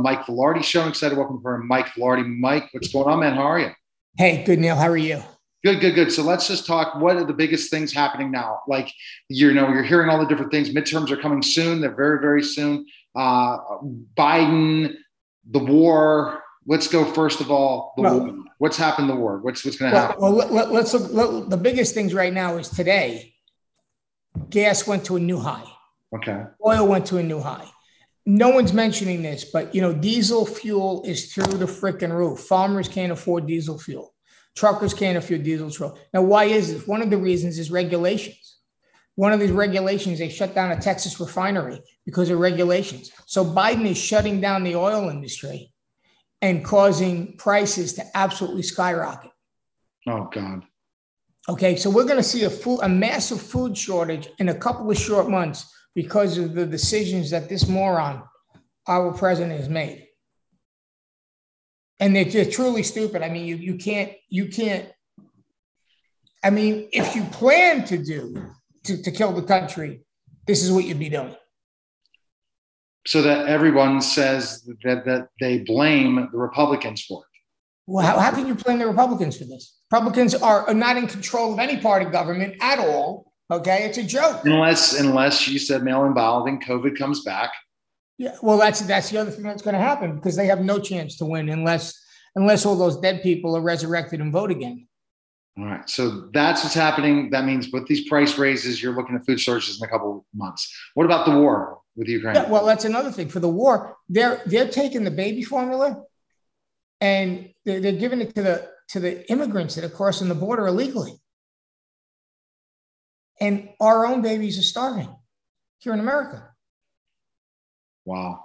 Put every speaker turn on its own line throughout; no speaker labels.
Mike Vilardi Show. I'm excited to welcome for Mike Vilardi. Mike, what's going on, man? How are you?
Hey, good, Neil. How are you?
Good, good, good. So let's just talk. What are the biggest things happening now? Like, you know, you're hearing all the different things. Midterms are coming soon. They're very, very soon. Uh, Biden, the war. Let's go first of all. The
Well-
war. What's happened? The war. What's what's going to
Well,
happen?
well let, let's look. Let, the biggest things right now is today, gas went to a new high,
Okay.
oil went to a new high. No one's mentioning this, but you know, diesel fuel is through the freaking roof. Farmers can't afford diesel fuel. Truckers can't afford diesel fuel. Now, why is this? One of the reasons is regulations. One of these regulations, they shut down a Texas refinery because of regulations. So Biden is shutting down the oil industry and causing prices to absolutely skyrocket.
Oh God.
Okay, so we're going to see a food, a massive food shortage in a couple of short months because of the decisions that this moron, our president, has made. And they're, they're truly stupid. I mean, you you can't you can't. I mean, if you plan to do to, to kill the country, this is what you'd be doing.
So that everyone says that that they blame the Republicans for it.
Well, how, how can you blame the Republicans for this? Republicans are, are not in control of any part of government at all. Okay, it's a joke.
Unless unless you said mail-in balloting, COVID comes back.
Yeah, well, that's that's the other thing that's going to happen because they have no chance to win unless unless all those dead people are resurrected and vote again.
All right. So that's what's happening. That means with these price raises, you're looking at food shortages in a couple of months. What about the war with Ukraine?
Yeah, well, that's another thing for the war. They're they're taking the baby formula, and they're, they're giving it to the to the immigrants that are crossing the border illegally, and our own babies are starving here in America.
wow.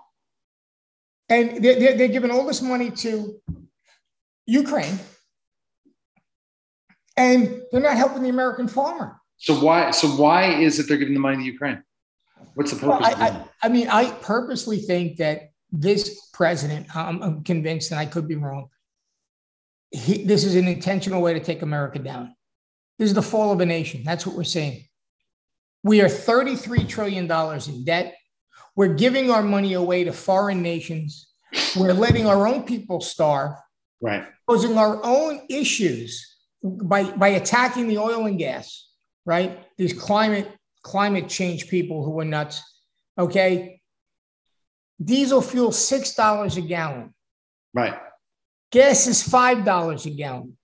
and they're, they're, they're giving all this money to Ukraine, and they're not helping the American farmer.
So why so why is it they're giving the money to Ukraine? What's the
Well,
purpose?
I,
of?
I, I mean, I purposely think that this president, I'm, I'm convinced, and I could be wrong, he, this is an intentional way to take America down. This is the fall of a nation. That's what we're saying. We are $33 trillion in debt. We're giving our money away to foreign nations. We're letting our own people starve.
right.
posing our own issues by by attacking the oil and gas, right? These climate climate change people who are nuts. Okay. Diesel fuel six dollars a gallon.
Right.
Gas is five dollars a gallon.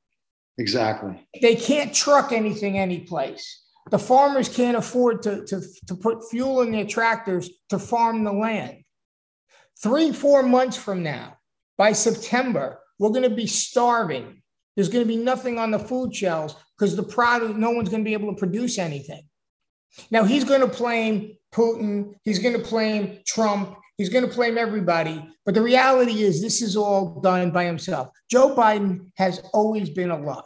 Exactly.
They can't truck anything anyplace. The farmers can't afford to, to, to put fuel in their tractors to farm the land. Three, four months from now, by September, we're going to be starving. There's going to be nothing on the food shelves because the product, no one's going to be able to produce anything. Now, he's going to blame Putin. He's going to blame Trump. He's going to blame everybody. But the reality is, this is all done by himself. Joe Biden has always been a liar.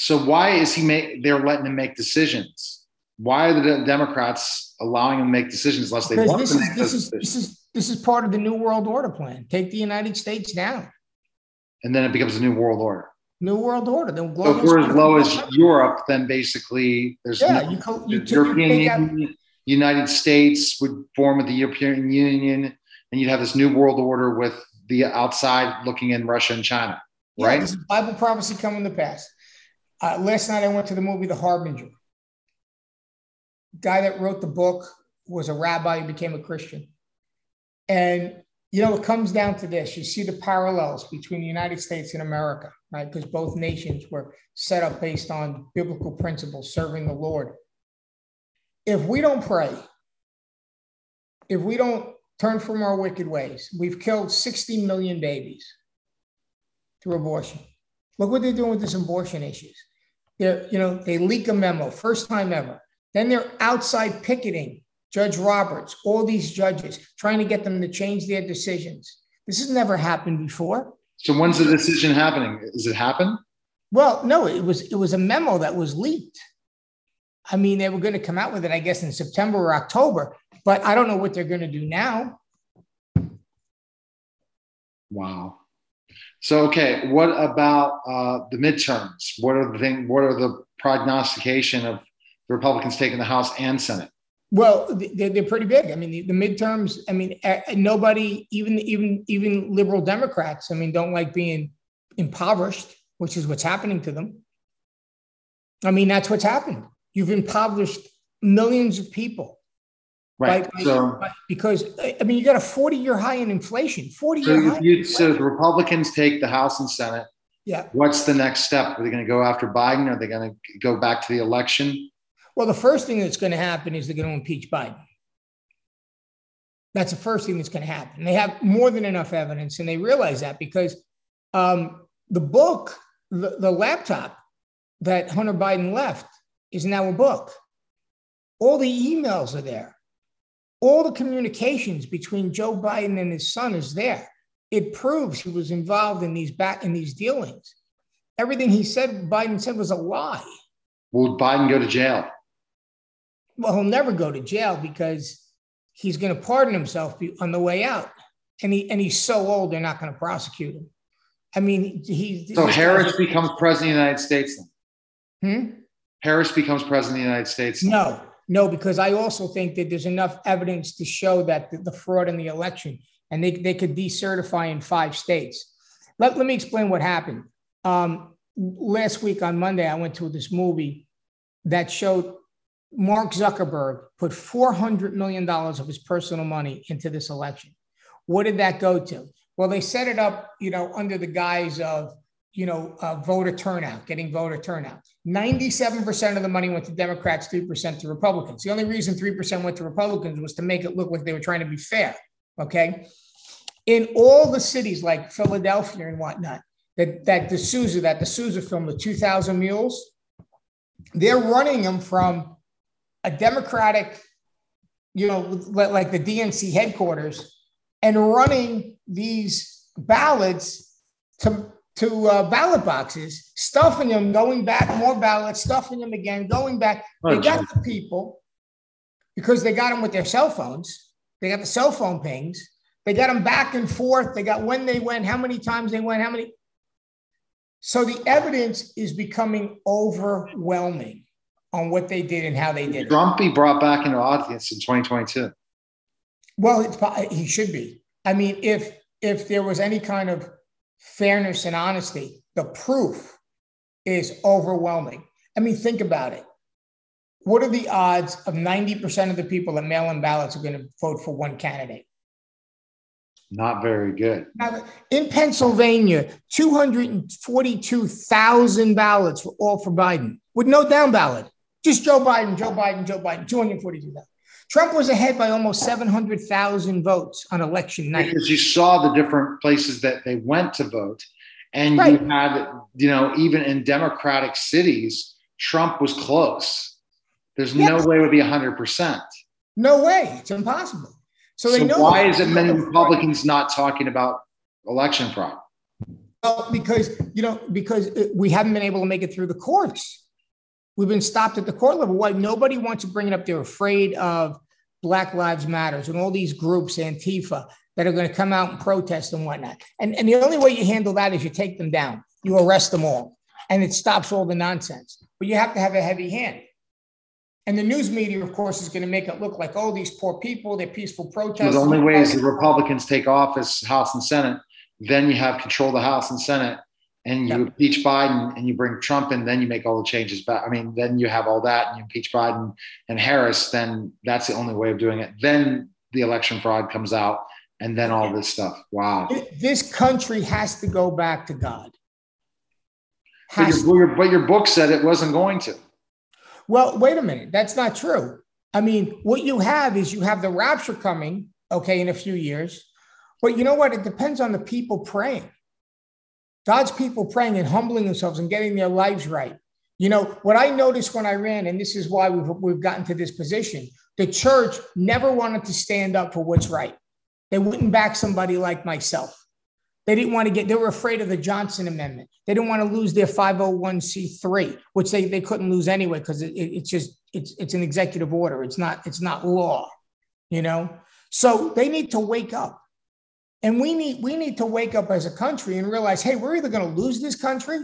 So why is he make they're letting him make decisions? Why are the Democrats allowing him to make decisions unless they
Because
want
this
to
is
make
this is
decisions?
this is this is part of the New World Order plan. Take the United States down.
and then it becomes a new world order.
New World Order. The
So if we're as low as Europe, then basically there's
yeah,
no-
you co- you,
the European Union, United States would form with the European Union, and you'd have this new world order with the outside looking in Russia and China,
yeah,
right?
this is Bible prophecy coming to pass. Uh, last night I went to the movie The Harbinger. Guy that wrote the book was a rabbi who became a Christian, and you know, it comes down to this. You see the parallels between the United States and America, right? Because both nations were set up based on biblical principles, serving the Lord. If we don't pray, if we don't turn from our wicked ways, we've killed 60 million babies through abortion. Look what they're doing with this abortion issues. They're, you know, they leak a memo, first time ever. Then they're outside picketing Judge Roberts, all these judges, trying to get them to change their decisions. This has never happened before.
So when's the decision happening? Is it happen?
Well, no, it was it was a memo that was leaked. I mean, they were going to come out with it, I guess, in September or October, but I don't know what they're going to do now.
Wow. So, okay, what about uh, the midterms? What are the thing? What are the prognostication of the Republicans taking the House and Senate?
Well, they're, pretty big. I mean, the midterms. I mean, nobody, even even even liberal Democrats. I mean, don't like being impoverished, which is what's happening to them. I mean, that's what's happened. You've impoverished millions of people.
Right.
By, so, by, because I mean, you got a 40 year high in inflation. 40
so
year high.
You, so the Republicans take the House and Senate.
Yeah.
What's the next step? Are they going to go after Biden? Are they going to go back to the election?
Well, the first thing that's going to happen is they're going to impeach Biden. That's the first thing that's going to happen. They have more than enough evidence, and they realize that because um, the book, the, the laptop that Hunter Biden left, is now a book. All the emails are there. All the communications between Joe Biden and his son is there. It proves he was involved in these back in these dealings. Everything he said, Biden said, was a lie.
Will Biden go to jail?
Well, he'll never go to jail because he's going to pardon himself on the way out, and he and he's so old they're not going to prosecute him. I mean, he.
So Harris becomes president of the United States
then. Hmm?
Harris becomes president of the United States.
No, no, because I also think that there's enough evidence to show that the, the fraud in the election, and they, they could decertify in five states. Let, let me explain what happened. Um, last week on Monday, I went to this movie that showed Mark Zuckerberg put $400 million of his personal money into this election. What did that go to? Well, they set it up, you know, under the guise of, you know, uh, voter turnout, getting voter turnout. 97% of the money went to Democrats, 3% to Republicans. The only reason 3% went to Republicans was to make it look like they were trying to be fair. Okay. In all the cities like Philadelphia and whatnot, that, that D'Souza, that D'Souza film, the 2000 Mules, they're running them from a Democratic, you know, like the DNC headquarters, and running these ballots to to uh, ballot boxes, stuffing them, going back, more ballots, stuffing them again, going back. They got the people because they got them with their cell phones. They got the cell phone pings. They got them back and forth. They got when they went, how many times they went, how many. So the evidence is becoming overwhelming on what they did and how they did
Trump be brought back into audience in 2022.
Well, he should be. I mean, if if there was any kind of fairness and honesty, the proof is overwhelming. I mean, think about it. What are the odds of 90% of the people that mail in ballots are going to vote for one candidate?
Not very good.
Now, in Pennsylvania, 242,000 ballots were all for Biden with no down ballot. Just Joe Biden, Joe Biden, Joe Biden, 242,000. Trump was ahead by almost 700,000 votes on election night.
Because you saw the different places that they went to vote. And right. you had, you know, even in Democratic cities, Trump was close. There's yes. no way it would be 100%.
No way. It's impossible. So, they know
so why is it many Republicans not talking about election fraud?
Well, because, you know, because uh, we haven't been able to make it through the courts. We've been stopped at the court level. Why nobody wants to bring it up? They're afraid of Black Lives Matters and all these groups, Antifa, that are going to come out and protest and whatnot. And, and the only way you handle that is you take them down, you arrest them all, and it stops all the nonsense. But you have to have a heavy hand. And the news media, of course, is going to make it look like, oh, these poor people, they're peaceful protesters.
The only way is the Republicans take office, House and Senate. Then you have control of the House and Senate and you yep. impeach Biden and you bring Trump and then you make all the changes back. I mean, then you have all that and you impeach Biden and Harris, then that's the only way of doing it. Then the election fraud comes out and then all this stuff. Wow.
This country has to go back to God.
But your, but your book said it wasn't going to.
Well, wait a minute. That's not true. I mean, what you have is you have the rapture coming, okay, in a few years. But you know what? It depends on the people praying. God's people praying and humbling themselves and getting their lives right. You know, what I noticed when I ran, and this is why we've, we've gotten to this position, the church never wanted to stand up for what's right. They wouldn't back somebody like myself. They didn't want to get, they were afraid of the Johnson Amendment. They didn't want to lose their 501c3, which they, they couldn't lose anyway, because it, it, it's just, it's, it's an executive order. It's not, it's not law, you know? So they need to wake up. And we need, we need to wake up as a country and realize, hey, we're either going to lose this country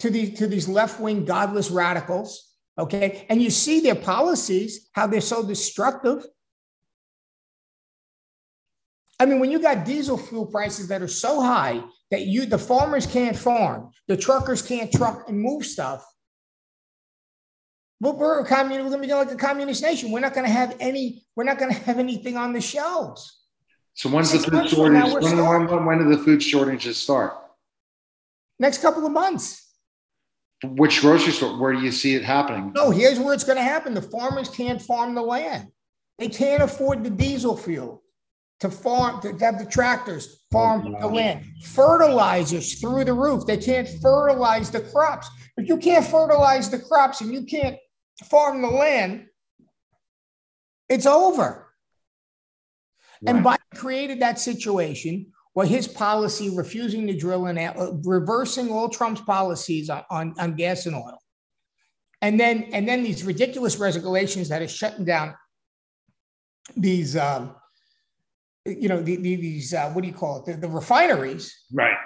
to these, to these left-wing godless radicals, okay? And you see their policies, how they're so destructive I mean, when you got diesel fuel prices that are so high that you the farmers can't farm, the truckers can't truck and move stuff. But we're a communist, we're gonna be like a communist nation. We're not gonna have any, we're not gonna have anything on the shelves.
So when's the food shortage? When, when, when do the food shortages start?
Next couple of months.
Which grocery store? Where do you see it happening?
No, here's where it's going to happen. The farmers can't farm the land. They can't afford the diesel fuel to farm, to have the tractors farm oh, the land. Fertilizers through the roof. They can't fertilize the crops. If you can't fertilize the crops and you can't farm the land, it's over. Right. And Biden created that situation where his policy refusing to drill and uh, reversing all Trump's policies on, on, on gas and oil. And then, and then these ridiculous regulations that are shutting down these um, you know, the, the, these, uh, what do you call it? The, the refineries.
Right.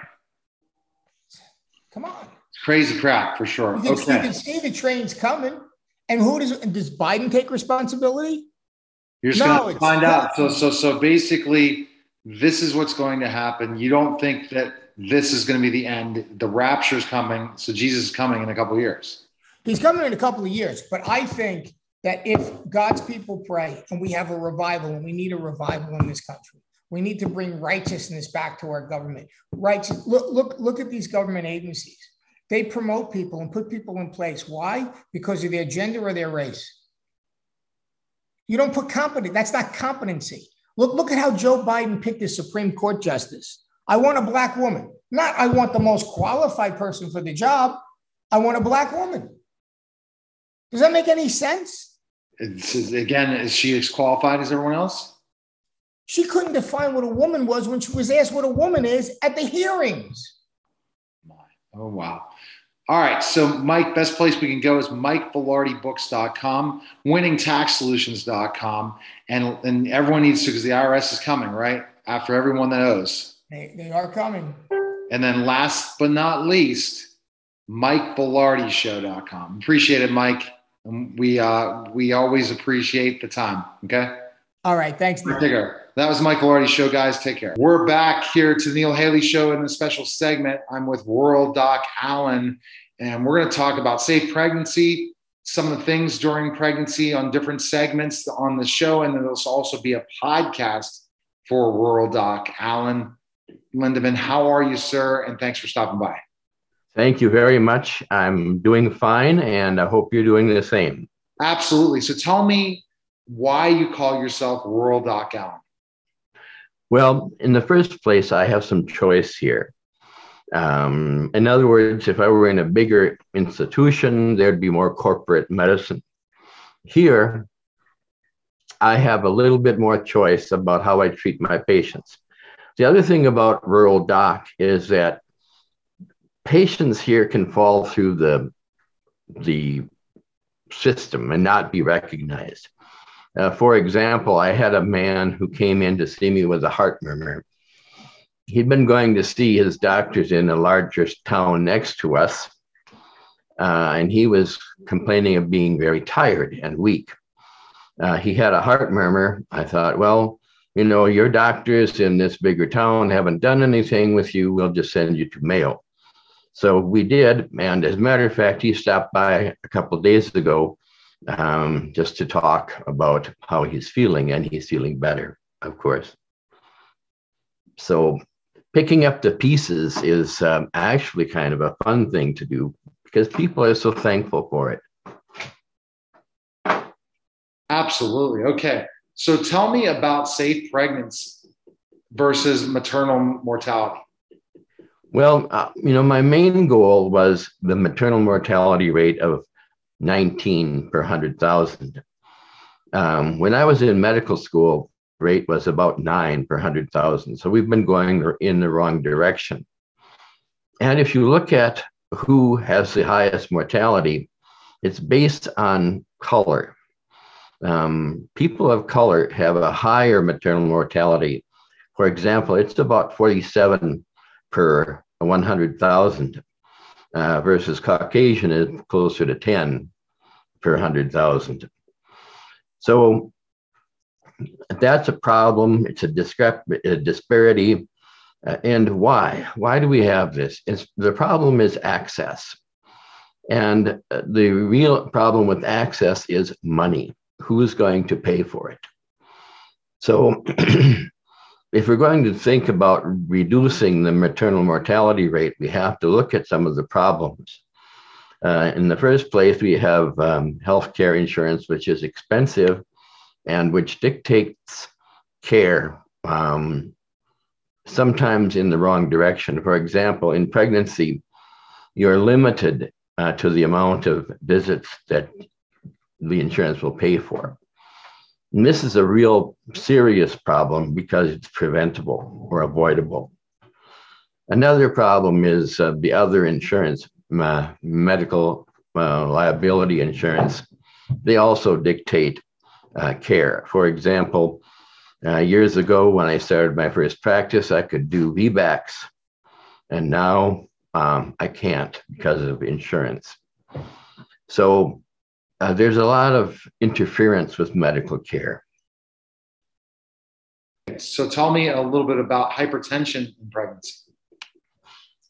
Come on.
It's crazy crap for sure.
You can, okay. see, you can see the trains coming. And who does, does Biden take responsibility?
You're just no, going to find out. So, so, so basically, this is what's going to happen. You don't think that this is going to be the end. The rapture is coming. So Jesus is coming in a couple of years.
He's coming in a couple of years. But I think that if God's people pray and we have a revival, and we need a revival in this country, we need to bring righteousness back to our government. Righteous. Look, look, look at these government agencies. They promote people and put people in place. Why? Because of their gender or their race. You don't put competent. That's not competency. Look, look at how Joe Biden picked his Supreme Court justice. I want a black woman. Not I want the most qualified person for the job. I want a black woman. Does that make any sense?
It's, again, is she as qualified as everyone else?
She couldn't define what a woman was when she was asked what a woman is at the hearings.
Oh, wow. All right. So, Mike, best place we can go is MikeVilardiBooks.com, winningtaxsolutions.com. And, and everyone needs to, because the IRS is coming, right? After everyone that owes.
They, they are coming.
And then last but not least, MikeVilardishow.com. Appreciate it, Mike. We uh, we always appreciate the time. Okay.
All right. Thanks.
Take care. That was Mike Vilardi show, guys. Take care. We're back here to the Neil Haley show in a special segment. I'm with Rural Doc Allen, and we're going to talk about safe pregnancy, some of the things during pregnancy on different segments on the show, and there'll also be a podcast for Rural Doc Allen. Lindemann, how are you, sir? And thanks for stopping by.
Thank you very much. I'm doing fine, and I hope you're doing the same.
Absolutely. So tell me why you call yourself Rural Doc Allen.
Well, in the first place, I have some choice here. Um, in other words, if I were in a bigger institution, there'd be more corporate medicine. Here, I have a little bit more choice about how I treat my patients. The other thing about rural doc is that patients here can fall through the the system and not be recognized. Uh, for example, I had a man who came in to see me with a heart murmur. He'd been going to see his doctors in a larger town next to us, uh, and he was complaining of being very tired and weak. Uh, he had a heart murmur. I thought, well, you know, your doctors in this bigger town haven't done anything with you. We'll just send you to Mayo. So we did. And as a matter of fact, he stopped by a couple of days ago um, just to talk about how he's feeling, and he's feeling better, of course. so picking up the pieces is um, actually kind of a fun thing to do because people are so thankful for it.
Absolutely. Okay. So tell me about safe pregnancy versus maternal mortality.
Well, uh, you know, my main goal was the maternal mortality rate of 19 per 100,000. Um, when I was in medical school, rate was about nine per 100,000. So we've been going in the wrong direction. And if you look at who has the highest mortality, it's based on color. Um, people of color have a higher maternal mortality. For example, it's about 47 per 100,000 uh, versus Caucasian is closer to 10 per 100,000. So that's a problem. It's a, discrep- a disparity. Uh, and why? Why do we have this? It's, the problem is access. And uh, the real problem with access is money. Who's going to pay for it? So, if we're going to think about reducing the maternal mortality rate, we have to look at some of the problems. Uh, in the first place, we have um, healthcare insurance, which is expensive and which dictates care um, sometimes in the wrong direction. For example, in pregnancy, you're limited uh, to the amount of visits that the insurance will pay for. And this is a real serious problem because it's preventable or avoidable. Another problem is uh, the other insurance, uh, medical uh, liability insurance. They also dictate uh, care. For example, uh, years ago when I started my first practice, I could do VBACs, and now um, I can't because of insurance. So uh, there's a lot of interference with medical care.
So tell me a little bit about hypertension in pregnancy.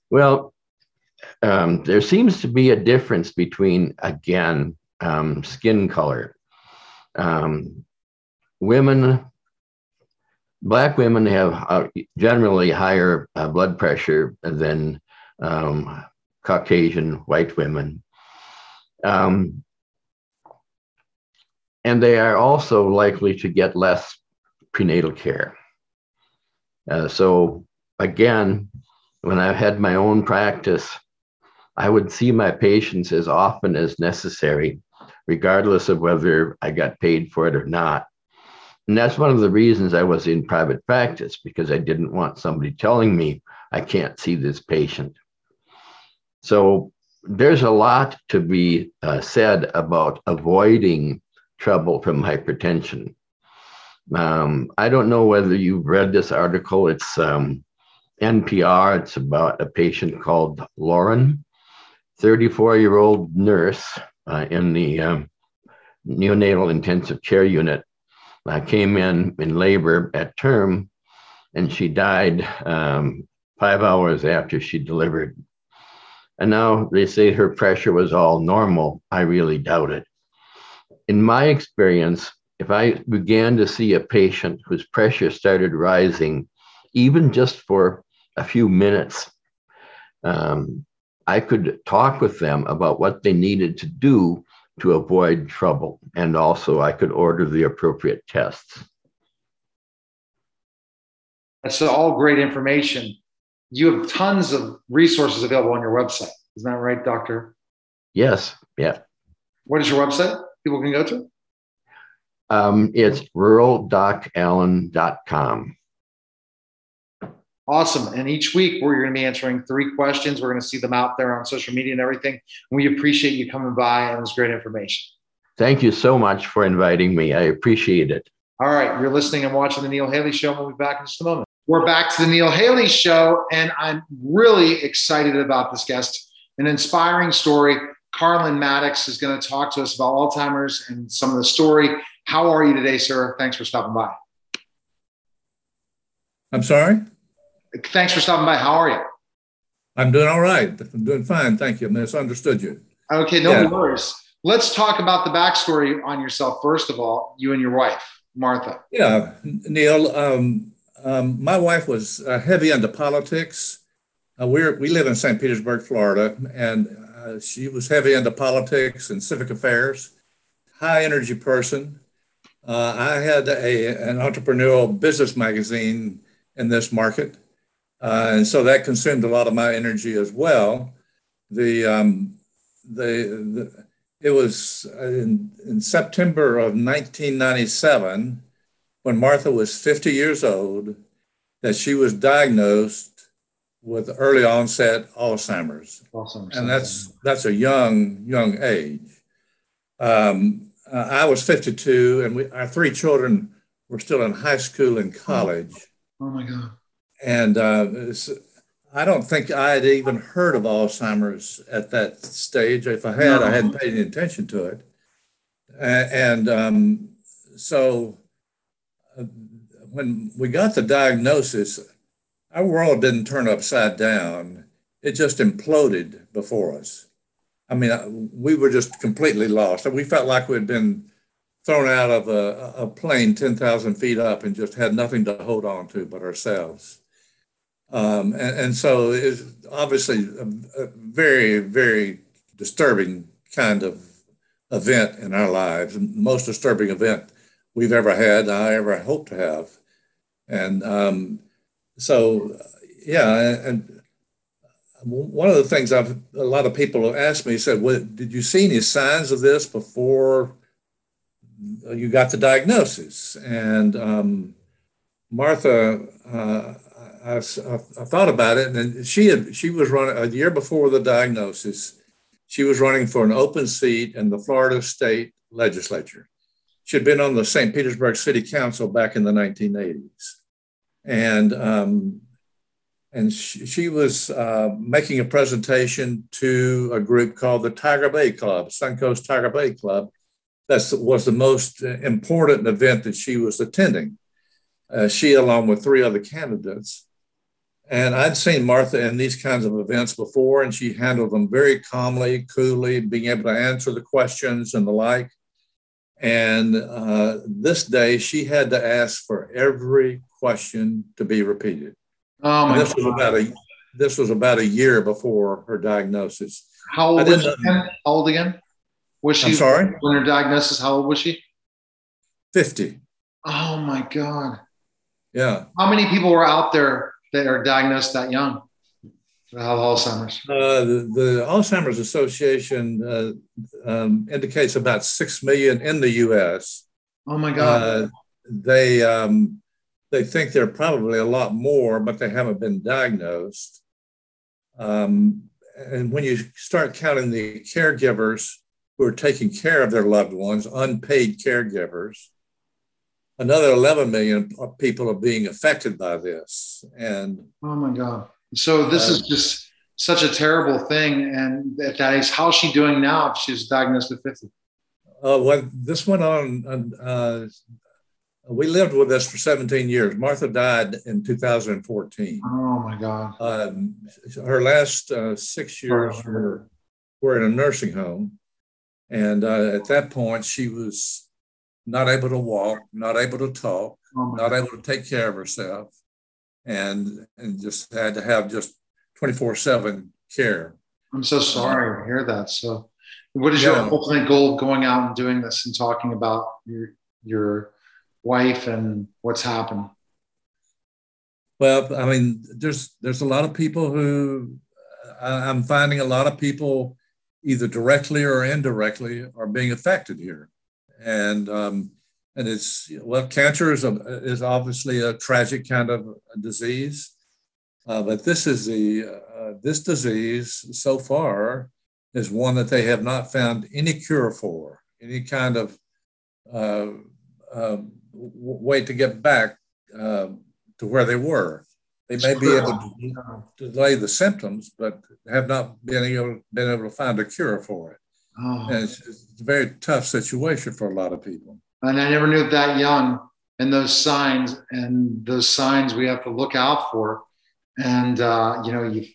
Well, um, there seems to be a difference between, again, um, skin color um, women, black women have uh, generally higher uh, blood pressure than um, Caucasian white women. Um, and they are also likely to get less prenatal care. Uh, so, again, when I had my own practice, I would see my patients as often as necessary regardless of whether I got paid for it or not. And that's one of the reasons I was in private practice because I didn't want somebody telling me I can't see this patient. So there's a lot to be uh, said about avoiding trouble from hypertension. Um, I don't know whether you've read this article. It's um, NPR. It's about a patient called Lauren, 34 year old nurse uh, in the um, neonatal intensive care unit. I came in in labor at term, and she died um, five hours after she delivered. And now they say her pressure was all normal. I really doubt it. In my experience, if I began to see a patient whose pressure started rising, even just for a few minutes, um, I could talk with them about what they needed to do to avoid trouble. And also, I could order the appropriate tests.
That's all great information. You have tons of resources available on your website. Isn't that right, Doctor?
Yes. Yeah.
What is your website people can go to?
Um, it's ruraldocallen.com.
Awesome. And each week we're going to be answering three questions. We're going to see them out there on social media and everything. We appreciate you coming by and it was great information.
Thank you so much for inviting me. I appreciate it.
All right. You're listening and watching the Neil Haley Show. We'll be back in just a moment. We're back to the Neil Haley Show, and I'm really excited about this guest. An inspiring story. Carlen Maddux is going to talk to us about Alzheimer's and some of the story. How are you today, sir? Thanks for stopping by.
I'm sorry?
Thanks for stopping by. How are you?
I'm doing all right. I'm doing fine. Thank you. I misunderstood you.
Okay, no yeah. worries. Let's talk about the backstory on yourself, first of all, you and your wife, Martha.
Yeah, Neil, um, um, my wife was uh, heavy into politics. Uh, we we live in St. Petersburg, Florida, and uh, she was heavy into politics and civic affairs. High energy person. Uh, I had a, an entrepreneurial business magazine in this market, uh, and so that consumed a lot of my energy as well. The um, the, the it was in, in September of 1997 when Martha was 50 years old that she was diagnosed with early onset Alzheimer's. Alzheimer's. And that's that's a young young age. Um, I was 52, and we, our three children were still in high school and college.
Oh, oh my God!
And uh, I don't think I had even heard of Alzheimer's at that stage. If I had, no. I hadn't paid any attention to it. And um, so uh, when we got the diagnosis, our world didn't turn upside down. It just imploded before us. I mean, uh, we were just completely lost. We felt like we'd been thrown out of a, a plane 10,000 feet up and just had nothing to hold on to but ourselves. Um, and, and, so it's obviously a, a, very, very disturbing kind of event in our lives, most disturbing event we've ever had, I ever hope to have. And um, so, yeah, and one of the things I've a lot of people have asked me said, well, "Did you see any signs of this before you got the diagnosis?" And um, Martha, uh, I, I, I, thought about it, and she had she was running a year before the diagnosis. She was running for an open seat in the Florida State Legislature. She had been on the St. Petersburg City Council back in the 1980s, and um, and she, she was uh, making a presentation to a group called the Tiger Bay Club, Suncoast Tiger Bay Club. That was the most important event that she was attending. Uh, she, along with three other candidates, and I'd seen Martha in these kinds of events before, and she handled them very calmly, coolly, being able to answer the questions and the like. And uh, this day, she had to ask for every question to be repeated.
Oh my
this God. was about a this was about a year before her diagnosis.
How old was she again? How old again? Was she
I'm sorry?
When her diagnosis, how old was she?
50.
Oh my God.
Yeah.
How many people were out there that are diagnosed that young? Alzheimer's?
Uh, the, the, Alzheimer's Association uh, um, indicates about six million in the U.S.
Oh my God! Uh,
they um, they think there are probably a lot more, but they haven't been diagnosed. Um, and when you start counting the caregivers who are taking care of their loved ones, unpaid caregivers, another 11 million people are being affected by this. And
oh my God. So this uh, is just such a terrible thing. And that is how's she doing now if she's diagnosed with 50?
Uh, well, this went on uh, we lived with us for 17 years. Martha died in 2014. Oh
my God.
Um, her last uh, six years were, were in a nursing home. And uh, at that point, she was not able to walk, not able to talk, oh not able to take care of herself, and, and just had to have just 24 7 care.
I'm so sorry to hear that. So, what is yeah. your ultimate goal going out and doing this and talking about your, your, wife and what's happened?
Well, I mean, there's there's a lot of people who I'm finding a lot of people either directly or indirectly are being affected here, and um, and it's well, cancer is a, is obviously a tragic kind of disease, uh, but this is the uh, this disease so far is one that they have not found any cure for, any kind of uh, um, way to get back uh, to where they were. They may be able to delay the symptoms, but have not been able, been able to find a cure for it. Oh. And it's, it's, a very tough situation for a lot of people.
And I never knew that young and those signs and those signs we have to look out for. And, uh, you know, you,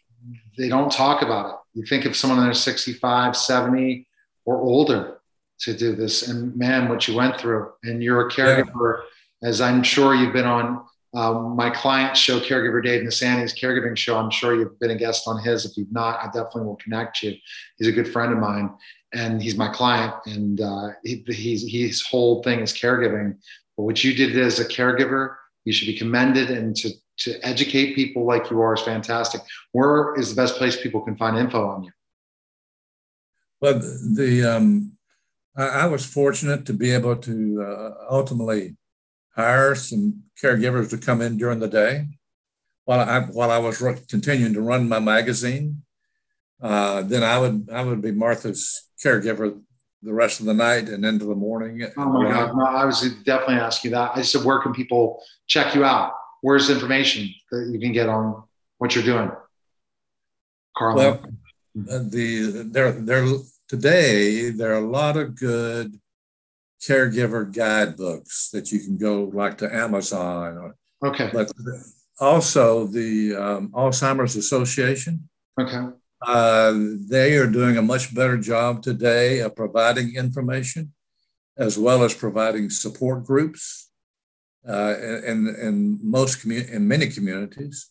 they don't talk about it. You think of someone that's 65, 70 or older, to do this. And man, what you went through, and you're a caregiver, yeah. as I'm sure you've been on um, my client show, Caregiver Dave Nassaney's caregiving show. I'm sure you've been a guest on his. If you've not, I definitely will connect you. He's a good friend of mine, and he's my client. And uh, he, he's his whole thing is caregiving. But what you did as a caregiver, you should be commended, and to to educate people like you are is fantastic. Where is the best place people can find info on you?
Well, the um, I, was fortunate to be able to uh, ultimately hire some caregivers to come in during the day while I while I was continuing to run my magazine. Uh, then I would I would be Martha's caregiver the rest of the night and into the morning.
Oh my God! No, I was definitely asking you that. I said, where can people check you out? Where's the information that you can get on what you're doing,
Carl? Well, the there there today there are a lot of good caregiver guidebooks that you can go like to Amazon. Or,
okay.
But also the um, Alzheimer's Association.
Okay.
Uh, they are doing a much better job today of providing information as well as providing support groups uh, in, in most commu- in many communities.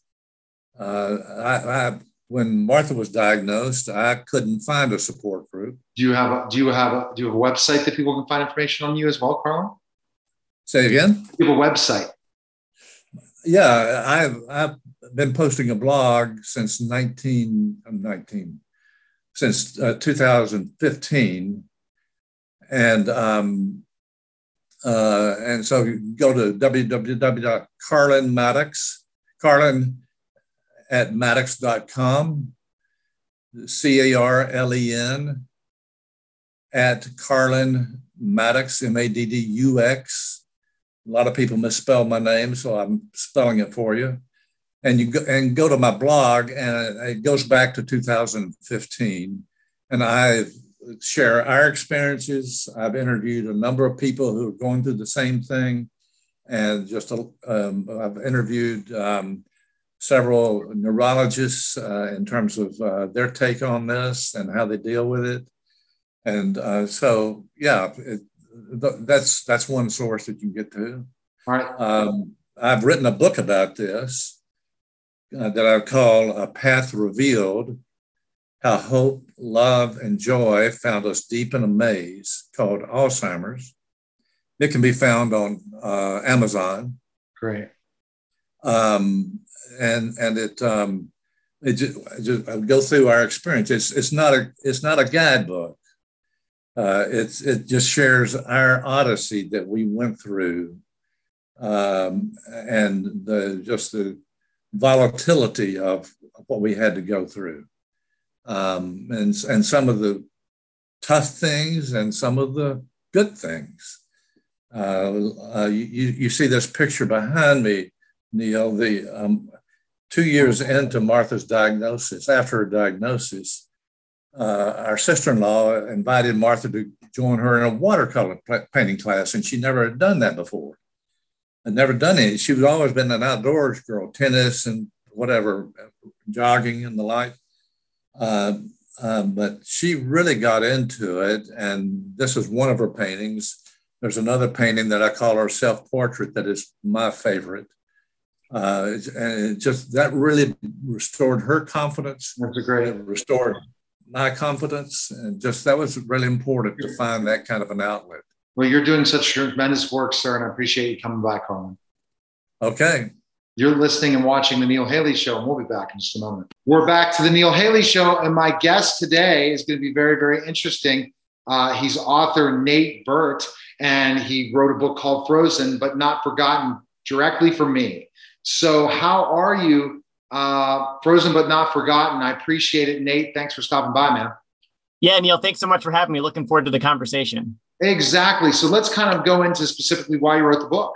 Uh, I, I when Martha was diagnosed, I couldn't find a support group.
Do you have a, do you have a, do you have a website that people can find information on you as well, Carl?
Say again.
Do You have a website.
Yeah, I've I've been posting a blog since 19 19 since uh, 2015, and um, uh, and so you go to www.carlen Carlen at maddux.com, C A R L E N, at Carlen Maddux, M A D D U X. A lot of people misspell my name, so I'm spelling it for you. And you go, and go to my blog, and it goes back to 2015. And I share our experiences. I've interviewed a number of people who are going through the same thing. And just um, I've interviewed um, several neurologists uh, in terms of uh, their take on this and how they deal with it. And uh, so, yeah, it, that's that's one source that you can get to.
All right.
Um, I've written a book about this uh, that I call A Path Revealed How Hope, Love, and Joy Found Us Deep in a Maze, called Alzheimer's. It can be found on uh, Amazon.
Great.
Um, and and it um, it just, just I go through our experience. It's it's not a it's not a guidebook. Uh, it's it just shares our odyssey that we went through, um, and the just the volatility of what we had to go through, um, and and some of the tough things and some of the good things. Uh, uh, you, you see this picture behind me, Neil. The um, two years into Martha's diagnosis, after her diagnosis, uh, our sister-in-law invited Martha to join her in a watercolor painting class, and she never had done that before. Had never done it. She was always been an outdoors girl, tennis and whatever, jogging and the like. Uh, uh, but she really got into it, and this is one of her paintings. There's another painting that I call her self-portrait that is my favorite uh, and just that really restored her confidence.
That's a great. It
restored my confidence, and just that was really important to find that kind of an outlet.
Well, you're doing such tremendous work, sir, and I appreciate you coming back on.
Okay.
You're listening and watching the Neil Haley Show, and we'll be back in just a moment. We're back to the Neil Haley Show, and my guest today is going to be very, very interesting. Uh, he's author Nate Burt, and he wrote a book called Frozen, but not forgotten directly for me. So, how are you? Uh, frozen but not forgotten. I appreciate it, Nate. Thanks for stopping by, man.
Yeah, Neil, thanks so much for having me. Looking forward to the conversation.
Exactly. So, let's kind of go into specifically why you wrote the book.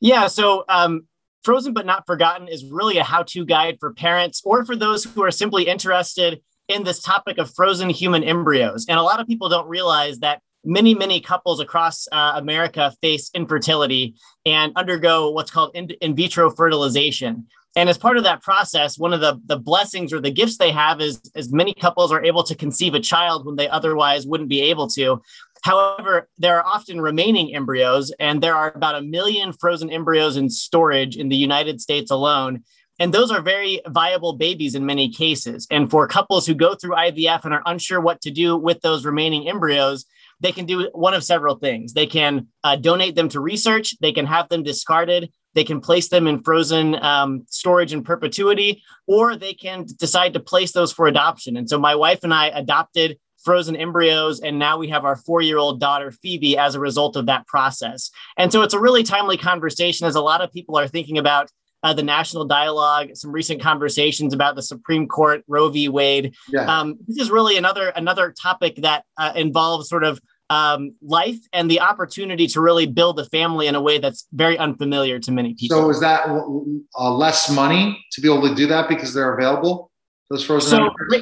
Yeah. So, um, Frozen but Not Forgotten is really a how to guide for parents or for those who are simply interested in this topic of frozen human embryos. And a lot of people don't realize that many, many couples across uh, America face infertility and undergo what's called in, in, vitro fertilization. And as part of that process, one of the, the blessings or the gifts they have is, is many couples are able to conceive a child when they otherwise wouldn't be able to. However, there are often remaining embryos, and there are about a million frozen embryos in storage in the United States alone. And those are very viable babies in many cases. And for couples who go through IVF and are unsure what to do with those remaining embryos, they can do one of several things. They can uh, donate them to research, they can have them discarded, they can place them in frozen um, storage in perpetuity, or they can decide to place those for adoption. And so my wife and I adopted frozen embryos, and now we have our four year old daughter, Phoebe, as a result of that process. And so it's a really timely conversation as a lot of people are thinking about uh, the national dialogue, some recent conversations about the Supreme Court, Roe v. Wade. Yeah. Um, this is really another another topic that uh, involves sort of um, life and the opportunity to really build a family in a way that's very unfamiliar to many people.
So, is that uh, less money to be able to do that because they're available? Those frozen.
So,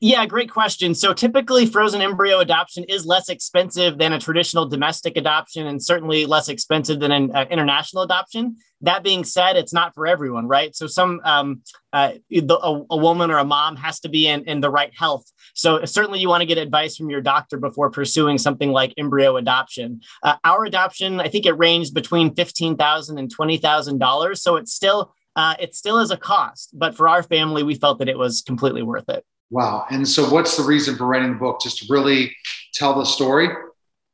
yeah, great question. So typically, frozen embryo adoption is less expensive than a traditional domestic adoption and certainly less expensive than an uh, international adoption. That being said, it's not for everyone, right? So, some um, uh, a, a, woman or a mom has to be in, in the right health. So, certainly, you want to get advice from your doctor before pursuing something like embryo adoption. Uh, our adoption, I think it ranged between $15,000 and $20,000. So, it's still uh, it still is a cost, but for our family, we felt that it was completely worth it.
Wow. And so, what's the reason for writing the book? Just to really tell the story?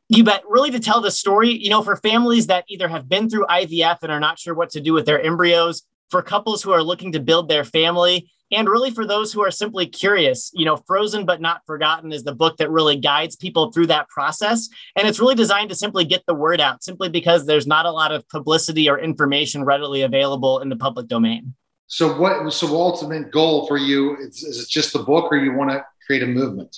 You bet. Really, to tell the story, you know, for families that either have been through IVF and are not sure what to do with their embryos, for couples who are looking to build their family, and really for those who are simply curious, you know, Frozen but Not Forgotten is the book that really guides people through that process. And it's really designed to simply get the word out, simply because there's not a lot of publicity or information readily available in the public domain.
So what? So ultimate goal for you is, is it just the book, or you want to create a movement?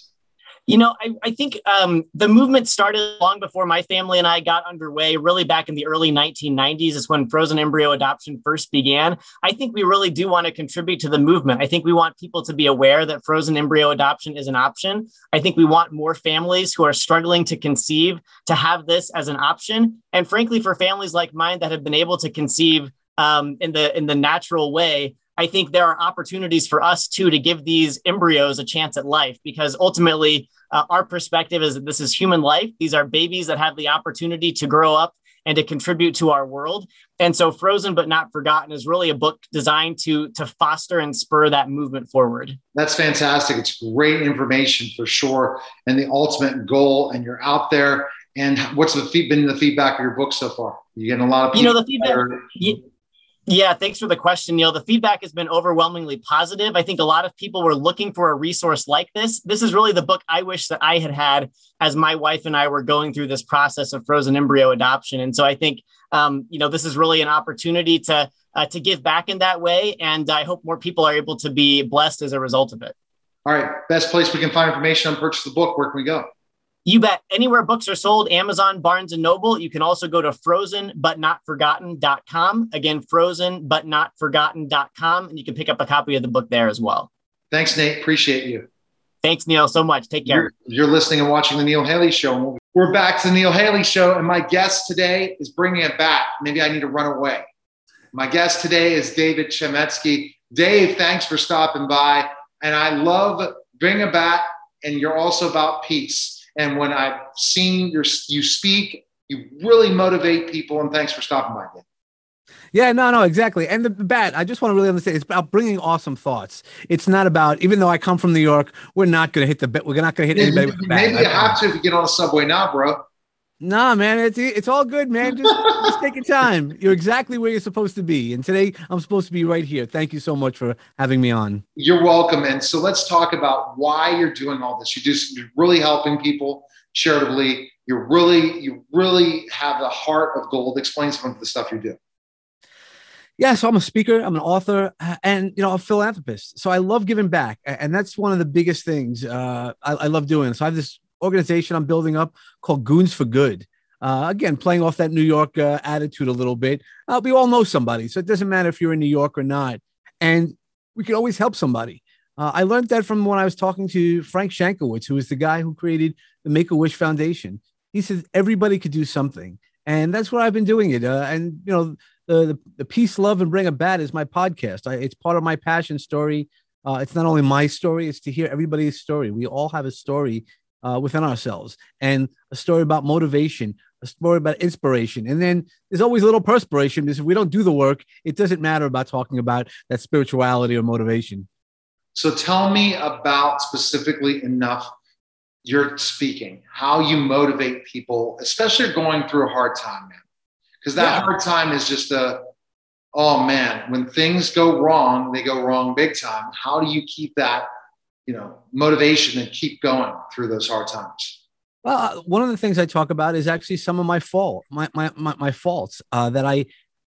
You know, I, I think um, the movement started long before my family and I got underway. Really, back in the early 1990s is when frozen embryo adoption first began. I think we really do want to contribute to the movement. I think we want people to be aware that frozen embryo adoption is an option. I think we want more families who are struggling to conceive to have this as an option. And frankly, for families like mine that have been able to conceive um, in the in the natural way, I think there are opportunities for us too to give these embryos a chance at life because ultimately uh, our perspective is that this is human life. These are babies that have the opportunity to grow up and to contribute to our world. And so Frozen but Not Forgotten is really a book designed to to foster and spur that movement forward.
That's fantastic. It's great information for sure and the ultimate goal and you're out there and what's the been the feedback of your book so far? You getting a lot of
people You know the feedback are- yeah, thanks for the question, Neil. The feedback has been overwhelmingly positive. I think a lot of people were looking for a resource like this. This is really the book I wish that I had had as my wife and I were going through this process of frozen embryo adoption. And so I think, um, you know, this is really an opportunity to uh, to give back in that way. And I hope more people are able to be blessed as a result of it.
All right, best place we can find information on purchase the book. Where can we go?
You bet. Anywhere books are sold, Amazon, Barnes and Noble. You can also go to frozenbutnotforgotten.com. Again, frozenbutnotforgotten.com. And you can pick up a copy of the book there as well.
Thanks, Nate. Appreciate you.
Thanks, Neil, so much. Take care.
You're, you're listening and watching the Neil Haley Show. We're back to the Neil Haley Show, and my guest today is bringing it back. Maybe I need to run away. My guest today is David Chametzky. Dave, thanks for stopping by. And I love Bring It Back, and you're also about peace. And when I've seen your, you speak, you really motivate people. And thanks for stopping by. Again.
Yeah, no, no, exactly. And the bat, I just want to really understand. It's about bringing awesome thoughts. It's not about, even though I come from New York, we're not going to hit the bat. We're not going to hit anybody.
Maybe, maybe you have to if you get on the subway now, bro.
Nah, man, it's it's all good, man. Just, just take your time. You're exactly where you're supposed to be. And today I'm supposed to be right here. Thank you so much for having me on.
You're welcome. And so let's talk about why you're doing all this. You're just you're really helping people charitably. You're really you really have the heart of gold. Explain some of the stuff you do.
Yeah, so I'm a speaker, I'm an author, and you know, a philanthropist. So I love giving back, and that's one of the biggest things uh, I, I love doing. So I have this organization I'm building up called Goons for Good. Uh, again, playing off that New York uh, attitude a little bit. Uh, we all know somebody, so it doesn't matter if you're in New York or not. And we can always help somebody. Uh, I learned that from when I was talking to Frank Shankwitz, who is the guy who created the Make a Wish Foundation. He says everybody could do something, and that's what I've been doing it. Uh, and you know, the, the, the peace, love, and bring a bat is my podcast. I, it's part of my passion story. Uh, it's not only my story; it's to hear everybody's story. We all have a story uh, within ourselves, and a story about motivation, a story about inspiration. And then there's always a little perspiration because if we don't do the work, it doesn't matter about talking about that spirituality or motivation.
So tell me about specifically enough you're speaking, how you motivate people, especially going through a hard time, man. Because that yeah. hard time is just a, oh man, when things go wrong, they go wrong big time. How do you keep that, you know, motivation and keep going through those hard times?
Well, uh, one of the things I talk about is actually some of my fault, my my my, my faults uh, that I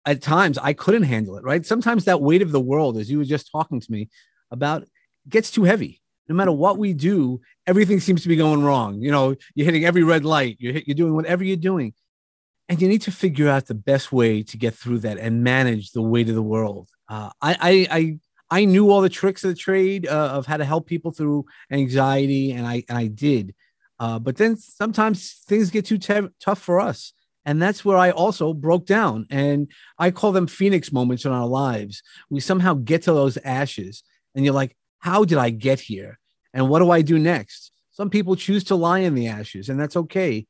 at times I couldn't handle it. Right, sometimes that weight of the world, as you were just talking to me about, gets too heavy. No matter what we do, everything seems to be going wrong. You know, you're hitting every red light. You're you're doing whatever you're doing, and you need to figure out the best way to get through that and manage the weight of the world. Uh, I, I I I knew all the tricks of the trade uh, of how to help people through anxiety, and I and I did. Uh, but then sometimes things get too tough for us. And that's where I also broke down. And I call them Phoenix moments in our lives. We somehow get to those ashes, and you're like, how did I get here? And what do I do next? Some people choose to lie in the ashes, and that's okay.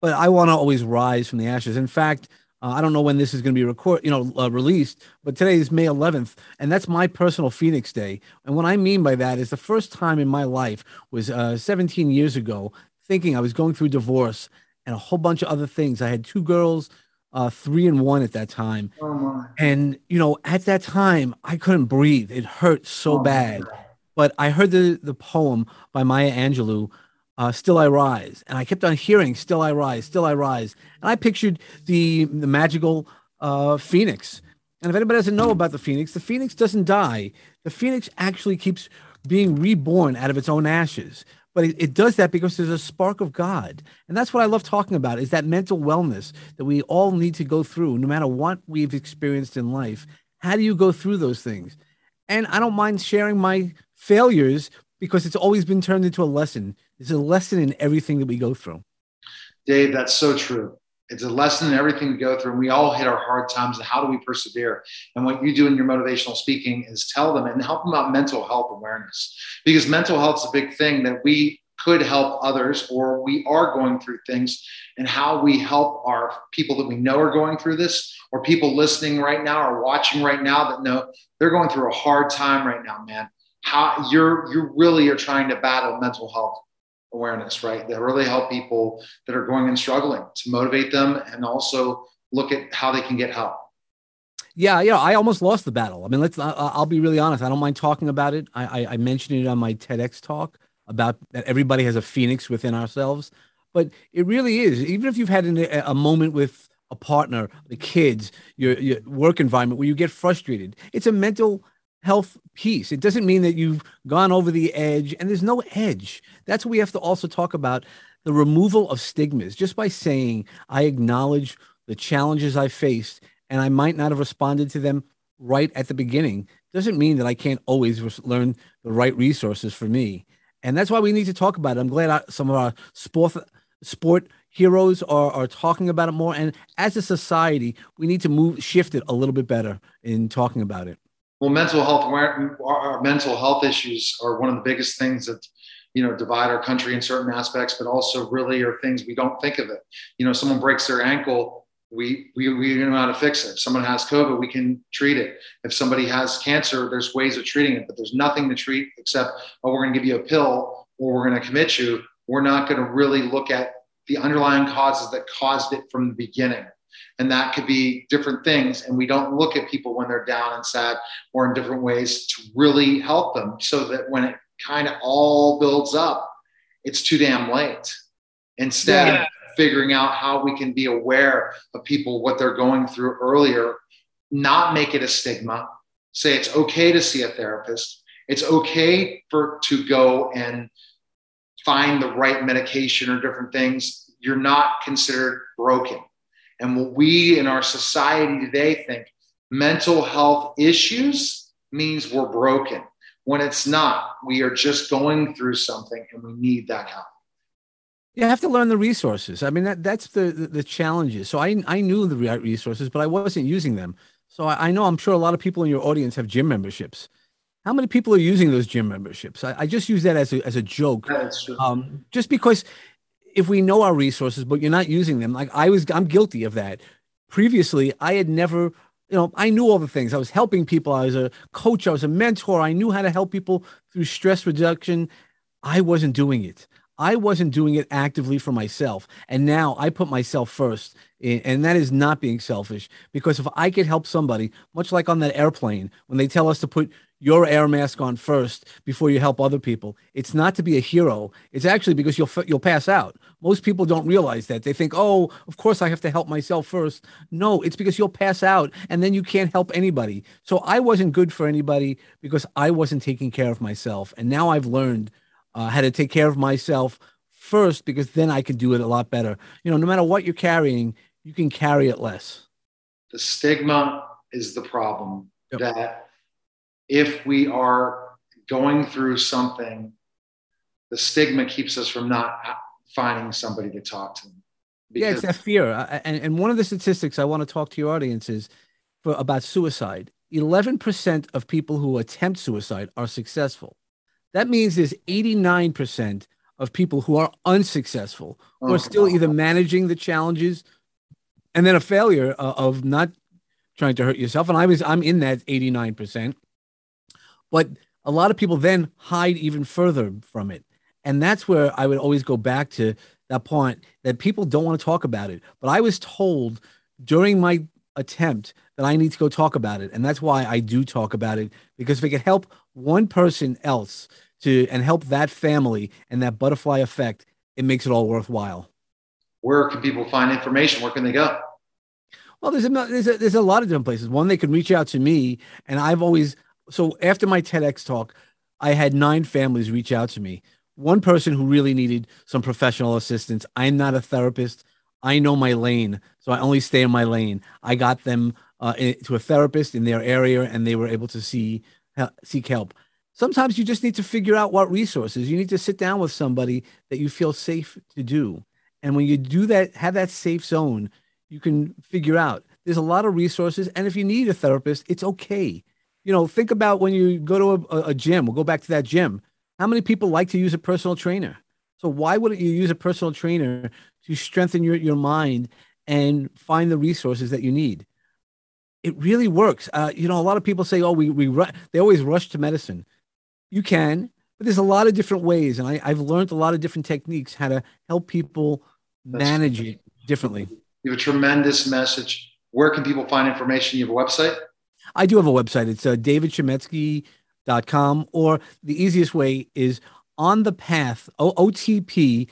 But I want to always rise from the ashes. In fact, uh, I don't know when this is going to be record, you know, uh, released, but today is May 11th, and that's my personal Phoenix Day. And what I mean by that is the first time in my life was uh, 17 years ago, thinking I was going through divorce and a whole bunch of other things. I had two girls, uh, three and one at that time,
oh
and you know, at that time, I couldn't breathe. It hurt so oh bad. But I heard the the poem by Maya Angelou uh, "Still I Rise," and I kept on hearing "Still I Rise, Still I Rise," and I pictured the the magical uh, phoenix. And if anybody doesn't know about the phoenix, the phoenix doesn't die. The phoenix actually keeps being reborn out of its own ashes. But it, it does that because there's a spark of God, and that's what I love talking about: is that mental wellness that we all need to go through, no matter what we've experienced in life. How do you go through those things? And I don't mind sharing my failures because it's always been turned into a lesson. It's a lesson in everything that we go through.
Dave, that's so true. It's a lesson in everything we go through. And we all hit our hard times. And how do we persevere? And what you do in your motivational speaking is tell them and help them about mental health awareness because mental health is a big thing that we could help others or we are going through things and how we help our people that we know are going through this or people listening right now or watching right now that know they're going through a hard time right now, man how you're you really are trying to battle mental health awareness, right? That really help people that are going and struggling to motivate them and also look at how they can get help.
Yeah, you know, I almost lost the battle. I mean, let's. I'll be really honest. I don't mind talking about it. I, I, I mentioned it on my TEDx talk about that everybody has a phoenix within ourselves, but it really is. Even if you've had an, a moment with a partner, the kids, your your work environment where you get frustrated, it's a mental health piece. It doesn't mean that you've gone over the edge and there's no edge. That's what we have to also talk about the removal of stigmas just by saying, I acknowledge the challenges I faced and I might not have responded to them right at the beginning doesn't mean that I can't always res- learn the right resources for me. And that's why we need to talk about it. I'm glad I, some of our sport sport heroes are, are talking about it more. And as a society, we need to move shift it a little bit better in talking about it
well, mental health, our mental health issues are one of the biggest things that you know divide our country in certain aspects, but also really are things we don't think of it. You know, someone breaks their ankle, we we we know how to fix it. If someone has COVID, we can treat it. If somebody has cancer, there's ways of treating it, but there's nothing to treat except oh, we're going to give you a pill or we're going to commit you. We're not going to really look at the underlying causes that caused it from the beginning. And that could be different things. And we don't look at people when they're down and sad or in different ways to really help them so that when it kind of all builds up, it's too damn late. Instead yeah. of figuring out how we can be aware of people, what they're going through earlier, not make it a stigma, say it's okay to see a therapist. It's okay for to go and find the right medication or different things. You're not considered broken and what we in our society today think mental health issues means we're broken when it's not. We are just going through something and we need that help.
You have to learn the resources. I mean, that, that's the, the, the challenges. So I, I knew the resources, but I wasn't using them. So I, I know I'm sure a lot of people in your audience have gym memberships. How many people are using those gym memberships? I, I just use that as a, as a joke.
That's true.
Um, just because if we know our resources, but you're not using them, like I was, I'm guilty of that. Previously, I had never, you know, I knew all the things. I was helping people. I was a coach. I was a mentor. I knew how to help people through stress reduction. I wasn't doing it. I wasn't doing it actively for myself. And now I put myself first. And that is not being selfish because if I could help somebody, much like on that airplane, when they tell us to put your air mask on first before you help other people, it's not to be a hero. It's actually because you'll, you'll pass out. Most people don't realize that. They think, oh, of course I have to help myself first. No, it's because you'll pass out and then you can't help anybody. So I wasn't good for anybody because I wasn't taking care of myself. And now I've learned uh, how to take care of myself first because then I can do it a lot better. You know, no matter what you're carrying, you can carry it less.
The stigma is the problem yep. that if we are going through something, the stigma keeps us from not finding somebody to talk to.
yeah, it's that fear. And, and one of the statistics I want to talk to your audience is for about suicide. 11% of people who attempt suicide are successful. That means there's 89% of people who are unsuccessful, who are still either managing the challenges and then a failure uh, of not trying to hurt yourself. And I was, I'm in that 89%. But a lot of people then hide even further from it. And that's where I would always go back to that point that people don't want to talk about it. But I was told during my attempt that I need to go talk about it. And that's why I do talk about it because if it could help one person else to and help that family and that butterfly effect, it makes it all worthwhile.
Where can people find information? Where can they go?
Well, there's a, there's a, there's a lot of different places. One, they can reach out to me, and I've always so after my TEDx talk, I had nine families reach out to me. One person who really needed some professional assistance. I'm not a therapist. I know my lane, so I only stay in my lane. I got them uh, to a therapist in their area, and they were able to see seek help. Sometimes you just need to figure out what resources. You need to sit down with somebody that you feel safe to do, and when you do that, have that safe zone. You can figure out. There's a lot of resources, and if you need a therapist, it's okay. You know, think about when you go to a, a gym. We'll go back to that gym. How many people like to use a personal trainer? So why wouldn't you use a personal trainer to strengthen your, your mind and find the resources that you need? It really works. Uh, you know, a lot of people say, oh, we, we, ru-. they always rush to medicine. You can, but there's a lot of different ways. And I, I've learned a lot of different techniques how to help people manage it differently.
You have a tremendous message. Where can people find information? You have a website?
I do have a website. It's uh, davidchametzky.com, or the easiest way is on the path, otpny.com,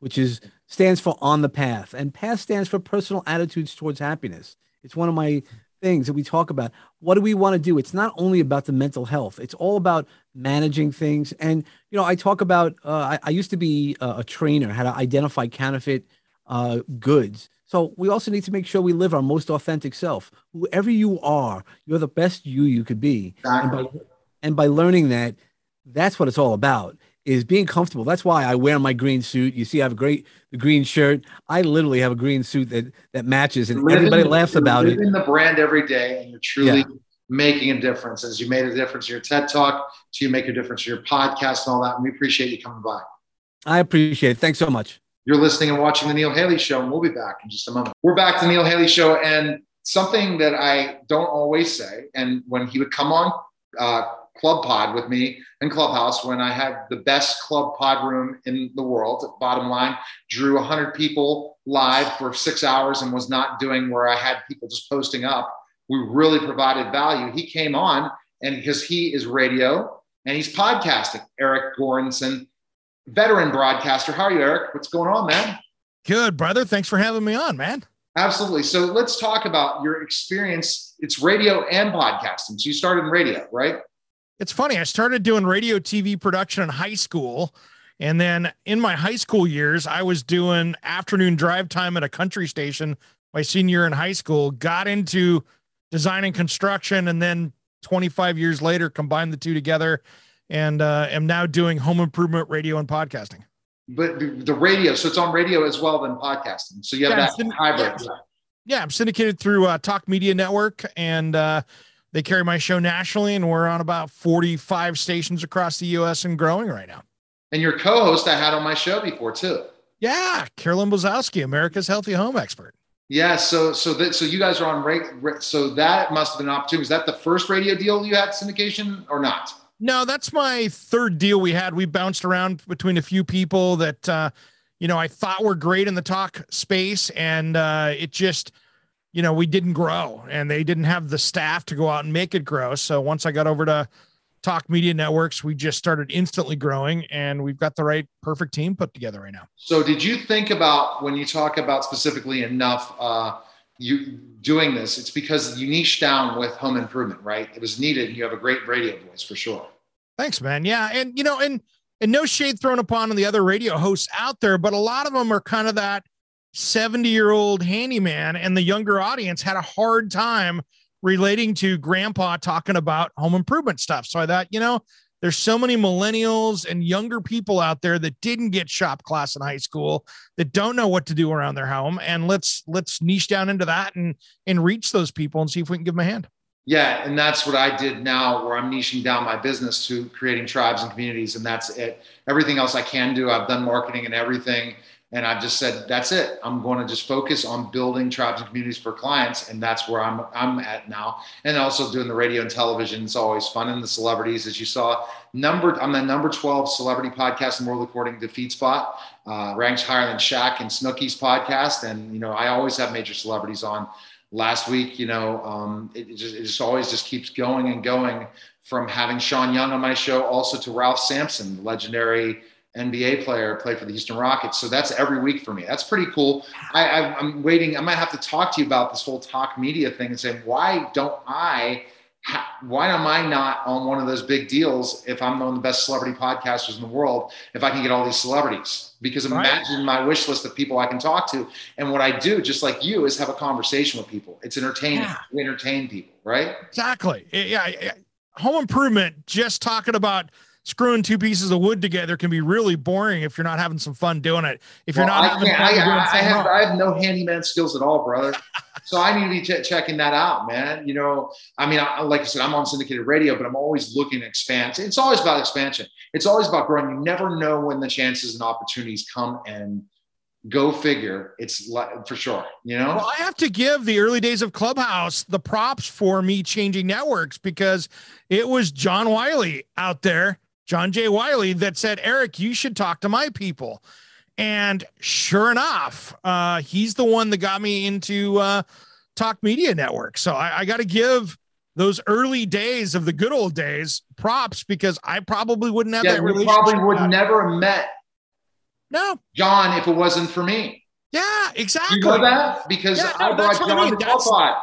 which is stands for on the path. And path stands for personal attitudes towards happiness. It's one of my things that we talk about. What do we want to do? It's not only about the mental health. It's all about managing things. And, you know, I talk about, uh, I, I, used to be a, a, trainer, how to identify counterfeit uh, goods. So we also need to make sure we live our most authentic self. Whoever you are, you're the best you you could be. Exactly. And, by, and by learning that, that's what it's all about is being comfortable. That's why I wear my green suit. You see, I have a great green shirt. I literally have a green suit that that matches, and living, everybody laughs about it.
in the brand every day, and you're truly yeah. making a difference. As you made a difference in your TED Talk, to you make a difference in your podcast and all that. And we appreciate you coming by.
I appreciate it. Thanks so much.
You're listening and watching the Neil Haley Show, and we'll be back in just a moment. We're back to the Neil Haley Show, and something that I don't always say, and when he would come on uh, Club Pod with me in Clubhouse, when I had the best Club Pod room in the world, bottom line, drew 100 people live for six hours and was not doing where I had people just posting up. We really provided value. He came on, and because he is radio and he's podcasting, Eric Goranson veteran broadcaster. How are you, Eric? What's going on, man?
Good, brother. Thanks for having me on, man.
Absolutely. So let's talk about your experience. It's radio and podcasting. So you started in radio, right?
It's funny. I started doing radio TV production in high school. And then in my high school years, I was doing afternoon drive time at a country station my senior year in high school, got into design and construction, and then 25 years later, combined the two together and uh, am now doing home improvement radio and podcasting.
But the radio, so it's on radio as well than podcasting. So you have yeah, that hybrid.
Yeah. yeah. I'm syndicated through uh, Talk Media Network and uh, they carry my show nationally, and we're on about 45 stations across the US and growing right now.
And your co-host I had on my show before too.
Yeah, Carolyn Bozowski, America's healthy home expert.
Yeah, so so that so you guys are on rate. So that must have been an opportunity. Is that the first radio deal you had syndication or not?
No, that's my third deal we had. We bounced around between a few people that uh, you know I thought were great in the talk space, and uh, it just you know we didn't grow, and they didn't have the staff to go out and make it grow. So once I got over to Talk Media Networks, we just started instantly growing, and we've got the right perfect team put together right now.
So, did you think about when you talk about specifically enough uh, you doing this? It's because you niche down with home improvement, right? It was needed, and you have a great radio voice for sure.
Thanks, man. Yeah, and you know, and and no shade thrown upon the other radio hosts out there, but a lot of them are kind of that 70 year old handyman, and the younger audience had a hard time relating to grandpa talking about home improvement stuff. So I thought, you know, there's so many millennials and younger people out there that didn't get shop class in high school that don't know what to do around their home. And let's let's niche down into that and and reach those people and see if we can give them a hand.
Yeah and that's what i did now where i'm niching down my business to creating tribes and communities. And that's it. Everything else i can do i've done marketing and everything and I've just said, that's it. I'm going to just focus on building tribes and communities for clients. And that's where I'm, I'm at now. And also doing the radio and television. It's always fun. And the celebrities, as you saw, number, I'm the number 12 celebrity podcast in the world according to FeedSpot, uh, ranks higher than Shaq and Snooki's podcast. And, you know, I always have major celebrities on last week, you know, um, it, just, it just always just keeps going and going from having Sean Young on my show, also to Ralph Sampson, legendary NBA player, played for the Houston Rockets. So that's every week for me. That's pretty cool. I, am waiting. I might have to talk to you about this whole talk media thing and say, why don't I? why am I not on one of those big deals if I'm one of the best celebrity podcasters in the world? If I can get all these celebrities, because imagine right. my wish list of people I can talk to. And what I do, just like you, is have a conversation with people. It's entertaining. Yeah. We entertain people, right?
Exactly. Yeah. Home improvement. Just talking about screwing two pieces of wood together can be really boring if you're not having some fun doing it. If you're not having fun
I, I, I have, I have no handyman skills at all, brother. so I need to be ch- checking that out, man. You know, I mean, I, like I said, I'm on syndicated radio, but I'm always looking to expand. It's always about expansion. It's always about growing. You never know when the chances and opportunities come and go figure it's for sure you know
well, i have to give the early days of clubhouse the props for me changing networks because it was john wiley out there John J. Wiley that said, Eric, you should talk to my people. And sure enough, uh, he's the one that got me into uh, Talk Media Network. So I, I got to give those early days of the good old days props because I probably wouldn't have yeah, that relationship.
Probably would never have met
no
John if it wasn't for me.
Yeah, exactly.
You know that because yeah, no, I brought John I mean. to Club Pod.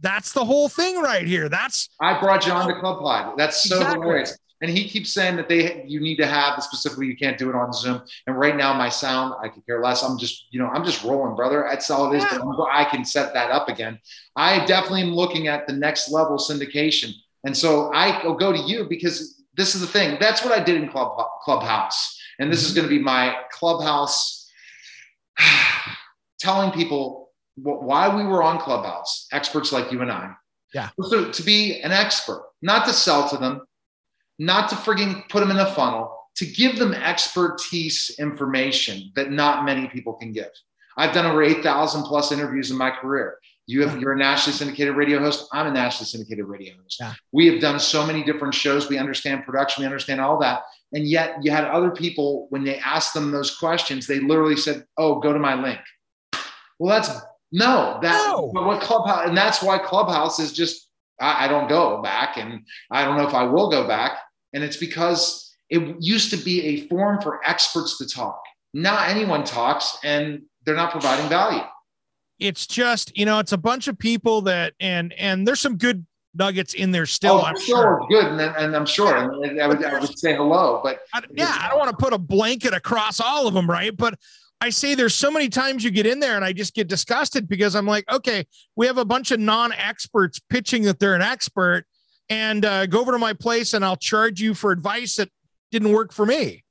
That's the whole thing right here. That's
I brought John to Club Pod. That's so exactly. hilarious. And he keeps saying that they you need to have specifically you can't do it on Zoom. And right now my sound I could care less. I'm just you know I'm just rolling, brother. That's all it is. Yeah. But I can set that up again. I definitely am looking at the next level syndication. And so I will go to you because this is the thing. That's what I did in Club Clubhouse. And this is going to be my Clubhouse telling people why we were on Clubhouse, experts like you and I.
Yeah.
So to be an expert, not to sell to them, not to frigging put them in a funnel, to give them expertise information that not many people can give. I've done over 8,000 plus interviews in my career. You have, you're a nationally syndicated radio host. I'm a nationally syndicated radio host. Yeah. We have done so many different shows. We understand production. We understand all that. And yet you had other people, when they asked them those questions, they literally said, Oh, go to my link. Well, that's no, that, no. but what Clubhouse, and that's why Clubhouse is just, I, I don't go back and I don't know if I will go back and it's because it used to be a forum for experts to talk. Now anyone talks and they're not providing value.
It's just, you know, it's a bunch of people that, and, and there's some good nuggets in there still.
Oh, I'm sure. Good. And, and I'm sure. And I would, I would say hello, but
I, yeah, I don't want to put a blanket across all of them. Right. But I say there's so many times you get in there and I just get disgusted because I'm like, okay, we have a bunch of non-experts pitching that they're an expert and uh, go over to my place and I'll charge you for advice that didn't work for me.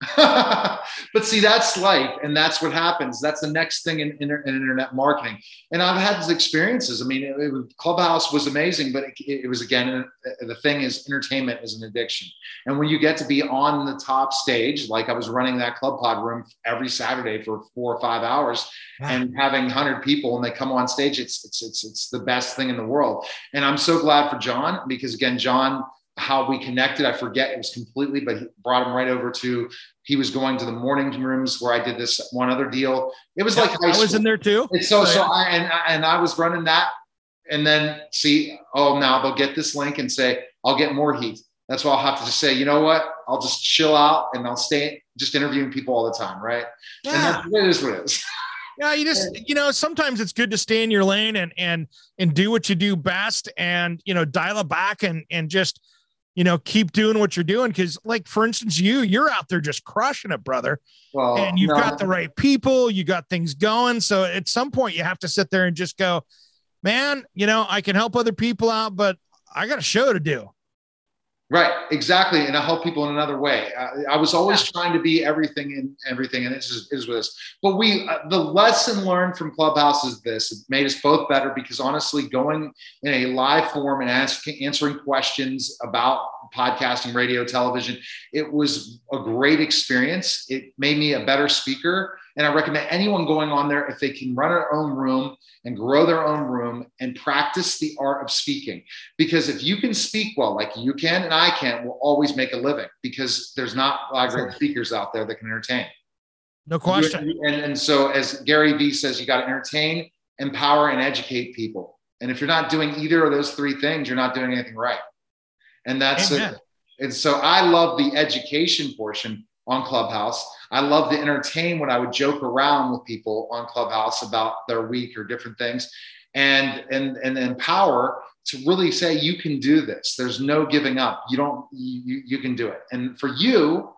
but see, that's life, and that's what happens. That's the next thing in, in, in internet marketing. And I've had these experiences. I mean, it, it, Clubhouse was amazing, but it, it, was again uh, uh, the thing is entertainment is an addiction. And when you get to be on the top stage, like I was running that Club Pod room every Saturday for four or five hours, and having hundred people, and they come on stage, it's it's it's it's the best thing in the world. And I'm so glad for John because again, John how we connected. I forget it was completely, but he brought him right over to. He was going to the morning rooms where I did this one other deal. It was
Yeah,
like
I was in there too.
It's so
Oh,
so. I and and I was running that, and then see, oh now they'll get this link and say I'll get more heat. That's why I'll have to just say, you know what? I'll just chill out and I'll stay just interviewing people all the time, right? And
Yeah.
that's, it is what it is.
Yeah, you just you know sometimes it's good to stay in your lane and and and do what you do best and you know dial it back and and just you know keep doing what you're doing. Because like for instance you you're out there just crushing it brother.
Well,
and you've
no,
got the right people you got things going. So at some point you have to sit there and just go man you know I can help other people out but I got a show to do
Right, exactly, and I help people in another way. I, I was always trying to be everything and everything, and just is with this. But we, uh, the lesson learned from Clubhouse is this: it made us both better because honestly, going in a live form and asking, answering questions about podcasting, radio, television, it was a great experience. It made me a better speaker, and I recommend anyone going on there if they can run their own room and grow their own room and practice the art of speaking. Because if you can speak well like you can and i can we'll always make a living because there's not a lot of great speakers out there that can entertain.
No question.
and, and so as gary vee says you got to entertain empower and educate people. And if you're not doing either of those three things you're not doing anything right. And that's
Amen.
it and so i love the education portion on clubhouse. I love to entertain when i would joke around with people on clubhouse about their week or different things and and and empower to really say you can do this. There's no giving up. You don't you, you- can do it. And for you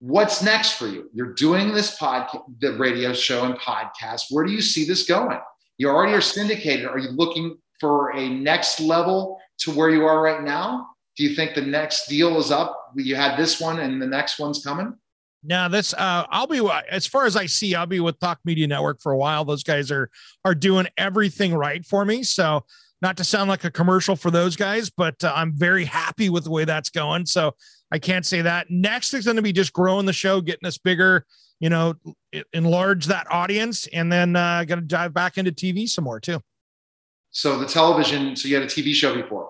what's next for you? You're doing this podcast the radio show and podcast. Where do you see this going? You already are syndicated. Are you looking for a next level to where you are right now do you think the next deal is up you had this one and the next one's coming
Now this uh I'll be as far as I see, I'll be with Talk Media Network for a while. Those guys are are doing everything right for me. So not to sound like a commercial for those guys, but uh, I'm very happy with the way that's going. So I can't say that. Next is going to be just growing the show, getting us bigger, you know, enlarge that audience, and then uh, going to dive back into TV some more too.
so the television so you had a tv show before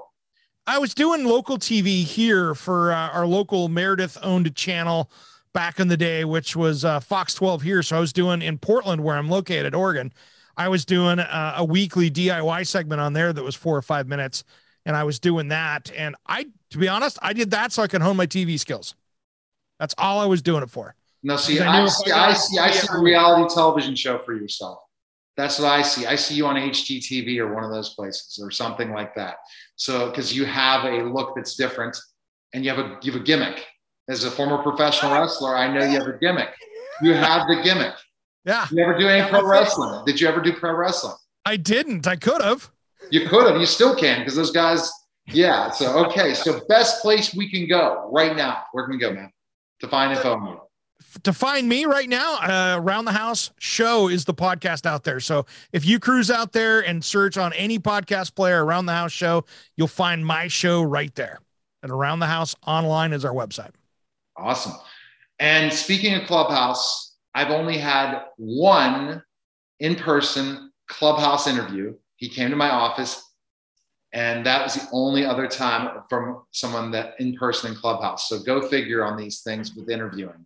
I was doing local TV here for uh, our local Meredith owned channel back in the day, which was uh, Fox 12 here. So I was doing in Portland, where I'm located, Oregon. I was doing uh, a weekly DIY segment on there that was four or five minutes, and I was doing that. And I, to be honest, I did that so I could hone my TV skills. That's all I was doing it for.
No, see,
I
I see,
I
I see, I see a reality television show for yourself. That's what I see. I see you on HGTV or one of those places or something like that. So, because you have a look that's different, and you have a you have a gimmick. As a former professional wrestler, I know you have a gimmick. You have the gimmick.
Yeah,
You ever do any pro wrestling? Did you ever do pro wrestling?
I didn't. I could have.
You could have. You still can because those guys. Yeah. So okay. So best place we can go right now. Where can we go, man? To find info.
To find me right now, uh, Around the House Show is the podcast out there. So if you cruise out there and search on any podcast player, Around the House Show, you'll find my show right there. And Around the House Online is our website.
Awesome. And speaking of Clubhouse, I've only had one in person Clubhouse interview. He came to my office, and that was the only other time from someone that in person in Clubhouse. So go figure on these things with interviewing.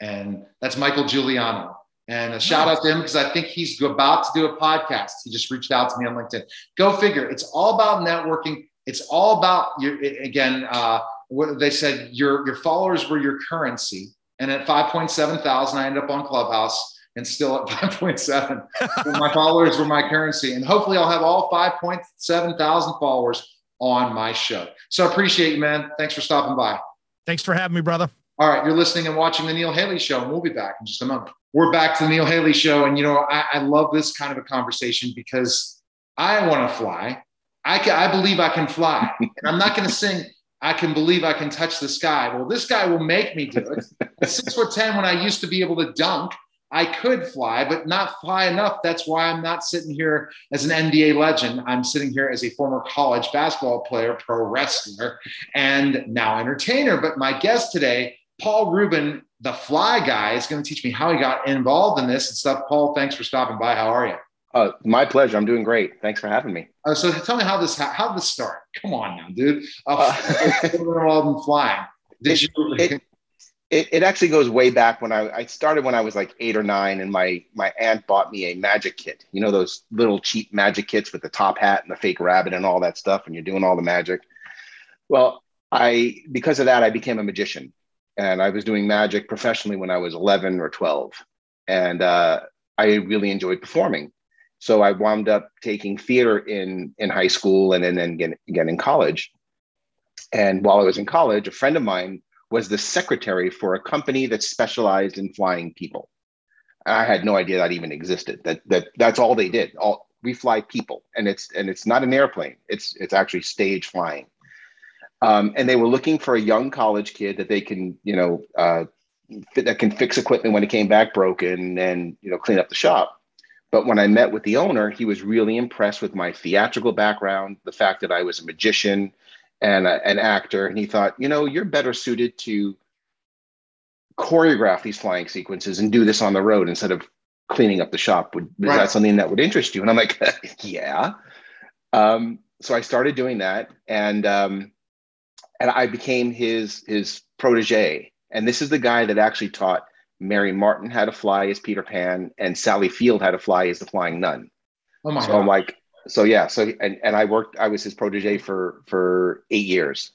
And that's Michael Giuliano. And a shout out to him because I think he's about to do a podcast. He just reached out to me on LinkedIn. Go figure. It's all about networking. It's all about your again. Uh, what they said your your followers were your currency. And at 5.7 thousand, I ended up on Clubhouse and still at 5.7. My followers were my currency. And hopefully I'll have all 5.7 thousand followers on my show. So I appreciate you, man. Thanks for stopping by.
Thanks for having me, brother.
All right, you're listening and watching the Neil Haley Show, and we'll be back in just a moment. We're back to the Neil Haley Show, and you know I, I love this kind of a conversation because I want to fly. I can, I believe I can fly, and I'm not going to sing. I can believe I can touch the sky. Well, this guy will make me do it. At six foot 10, when I used to be able to dunk, I could fly, but not fly enough. That's why I'm not sitting here as an NBA legend. I'm sitting here as a former college basketball player, pro wrestler, and now entertainer. But my guest today, Paul Rubin, the fly guy, is going to teach me how he got involved in this and stuff. Paul, thanks for stopping by. How are you?
Uh, my pleasure. I'm doing great. Thanks for having me.
Uh, so tell me how this how, how this start. Come on now, dude. Uh, involved in flying. Did
it, you? It, it, it, actually goes way back when I, I started when I was like eight or nine, and my my aunt bought me a magic kit. You know those little cheap magic kits with the top hat and the fake rabbit and all that stuff, and you're doing all the magic. Well, I because of that I became a magician, and I was doing magic professionally when I was 11 or 12, and uh, I really enjoyed performing. So I wound up taking theater in in high school and, and then again, again in college. And while I was in college, a friend of mine was the secretary for a company that specialized in flying people. I had no idea that even existed. That that that's all they did. All we fly people, and it's and it's not an airplane. It's it's actually stage flying. Um, and they were looking for a young college kid that they can you know uh, that can fix equipment when it came back broken and you know clean up the shop. But when I met with the owner, he was really impressed with my theatrical background, the fact that I was a magician and a, an actor. And he thought, you know, you're better suited to choreograph these flying sequences and do this on the road instead of cleaning up the shop. Would, right. Is that something that would interest you? And I'm like, yeah. Um, so I started doing that. And, um, and I became his, his protege. And this is the guy that actually taught Mary Martin how to fly as Peter Pan, and Sally Field how to fly as the Flying Nun. Oh my! So God. I'm like, so yeah, so and and I worked. I was his protege for for eight years,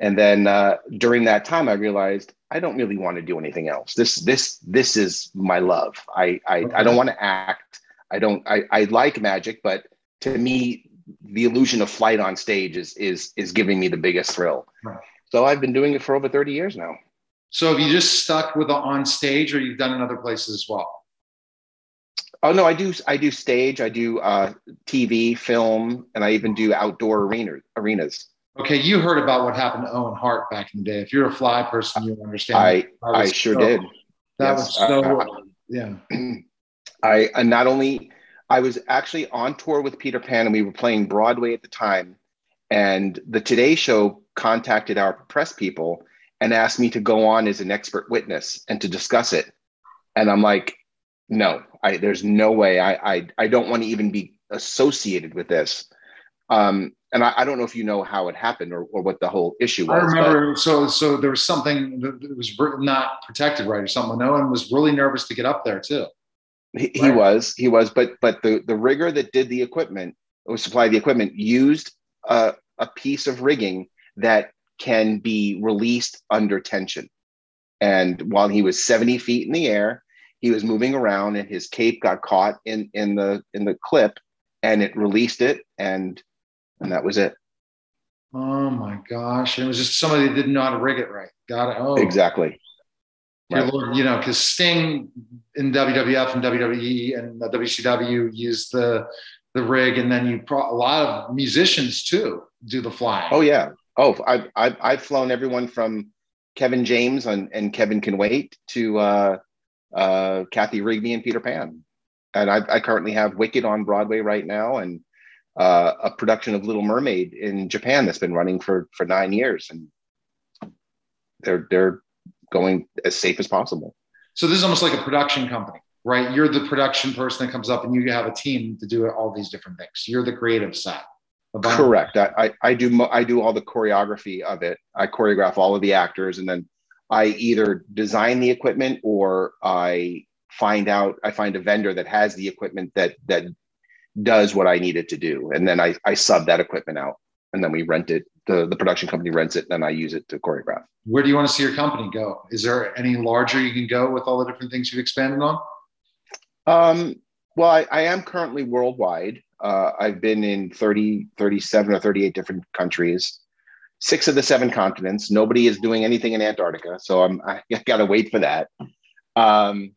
and then uh, during that time, I realized I don't really want to do anything else. This this this is my love. I I, okay. I don't want to act. I don't. I I like magic, but to me, the illusion of flight on stage is is is giving me the biggest thrill. Right. So I've been doing it for over thirty years now.
So have you just stuck with the on stage or you've done in other places as well?
Oh no, I do. I do stage. I do uh, TV, film, and I even do outdoor arena, arenas.
Okay, you heard about what happened to Owen Hart back in the day. If you're a fly person, you understand.
I I sure
so,
did.
That yes. was so. Uh, yeah.
I and not only I was actually on tour with Peter Pan, and we were playing Broadway at the time. And the Today Show contacted our press people and asked me to go on as an expert witness and to discuss it. And I'm like, no, I, there's no way. I, I, I don't want to even be associated with this. Um, and I, I, don't know if you know how it happened or, or what the whole issue was.
I remember. But, so, so there was something that was not protected right or something. No one was really nervous to get up there too.
He, right? he was, he was, but, but the, the rigger that did the equipment, or supplied the equipment, used a, a piece of rigging that can be released under tension. And while he was 70 feet in the air, he was moving around and his cape got caught in, in the in the clip and it released it and and that was it.
Oh my gosh. It was just somebody that didn't know how to rig it right. Got it. Oh
exactly.
Right. Lord, you know, because Sting in WWF and WWE and WCW used the the rig, and then you pro- a lot of musicians too do the flying.
Oh yeah, Oh, I've, I've, I've flown everyone from Kevin James and, and Kevin Can Wait to uh, uh, Cathy Rigby and Peter Pan. And I, I currently have Wicked on Broadway right now and uh, a production of Little Mermaid in Japan that's been running for, for nine years. And they're, they're going as safe as possible.
So this is almost like a production company, right? You're the production person that comes up and you have a team to do all these different things. You're the creative side.
Correct. I, I, I do I do all the choreography of it. I choreograph all of the actors, and then I either design the equipment or I find out I find a vendor that has the equipment that that does what I need it to do, and then I I sub that equipment out, and then we rent it. The The production company rents it, and then I use it to choreograph.
Where do you want to see your company go? Is there any larger you can go with all the different things you've expanded on?
Um, well, I, I am currently worldwide. Uh, I've been in 30, 37 or 38 different countries, six of the seven continents. Nobody is doing anything in Antarctica. So I'm, I got to wait for that. Um,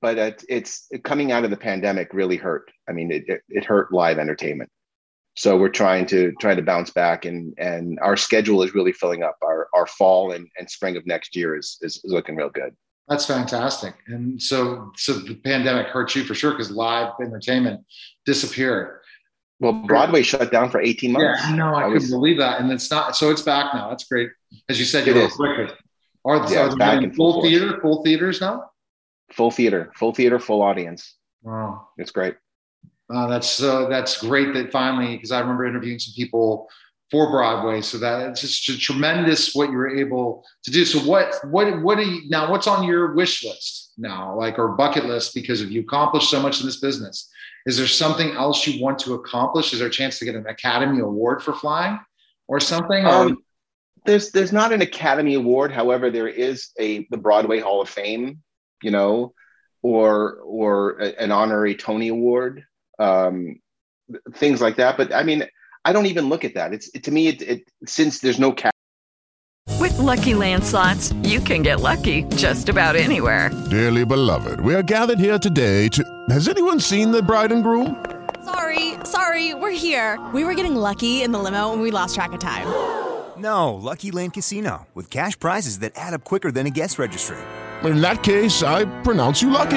but it, it's coming out of the pandemic really hurt. I mean, it, it, it hurt live entertainment. So we're trying to trying to bounce back and and our schedule is really filling up. Our our fall and, and spring of next year is, is, is looking real good.
That's fantastic. And so, so the pandemic hurt you for sure because live entertainment disappeared.
Well, Broadway shut down for 18 months.
Yeah, no, I, I couldn't was, believe that. And it's not, so it's back now. That's great. As you said, you're quicker. Are, yeah, are back in full, full theater, full theaters now?
Full theater, full theater, full audience.
Wow.
It's great.
Uh, that's uh, that's great that finally, because I remember interviewing some people for Broadway. So that it's just tremendous what you were able to do. So what what what are you now? What's on your wish list now, like or bucket list? Because if you accomplished so much in this business, is there something else you want to accomplish? Is there a chance to get an Academy Award for flying or something? Um,
there's there's not an Academy Award. However, there is a the Broadway Hall of Fame. You know. Or, or an honorary Tony Award, um, things like that. But I mean, I don't even look at that. It's it, to me, it, it since there's no cap.
With LuckyLand Slots, you can get lucky just about anywhere.
Dearly beloved, we are gathered here today to. Has anyone seen the bride and groom?
Sorry, sorry, we're here. We were getting lucky in the limo, and we lost track of time.
No, LuckyLand Casino with cash prizes that add up quicker than a guest registry.
In that case, I pronounce you lucky.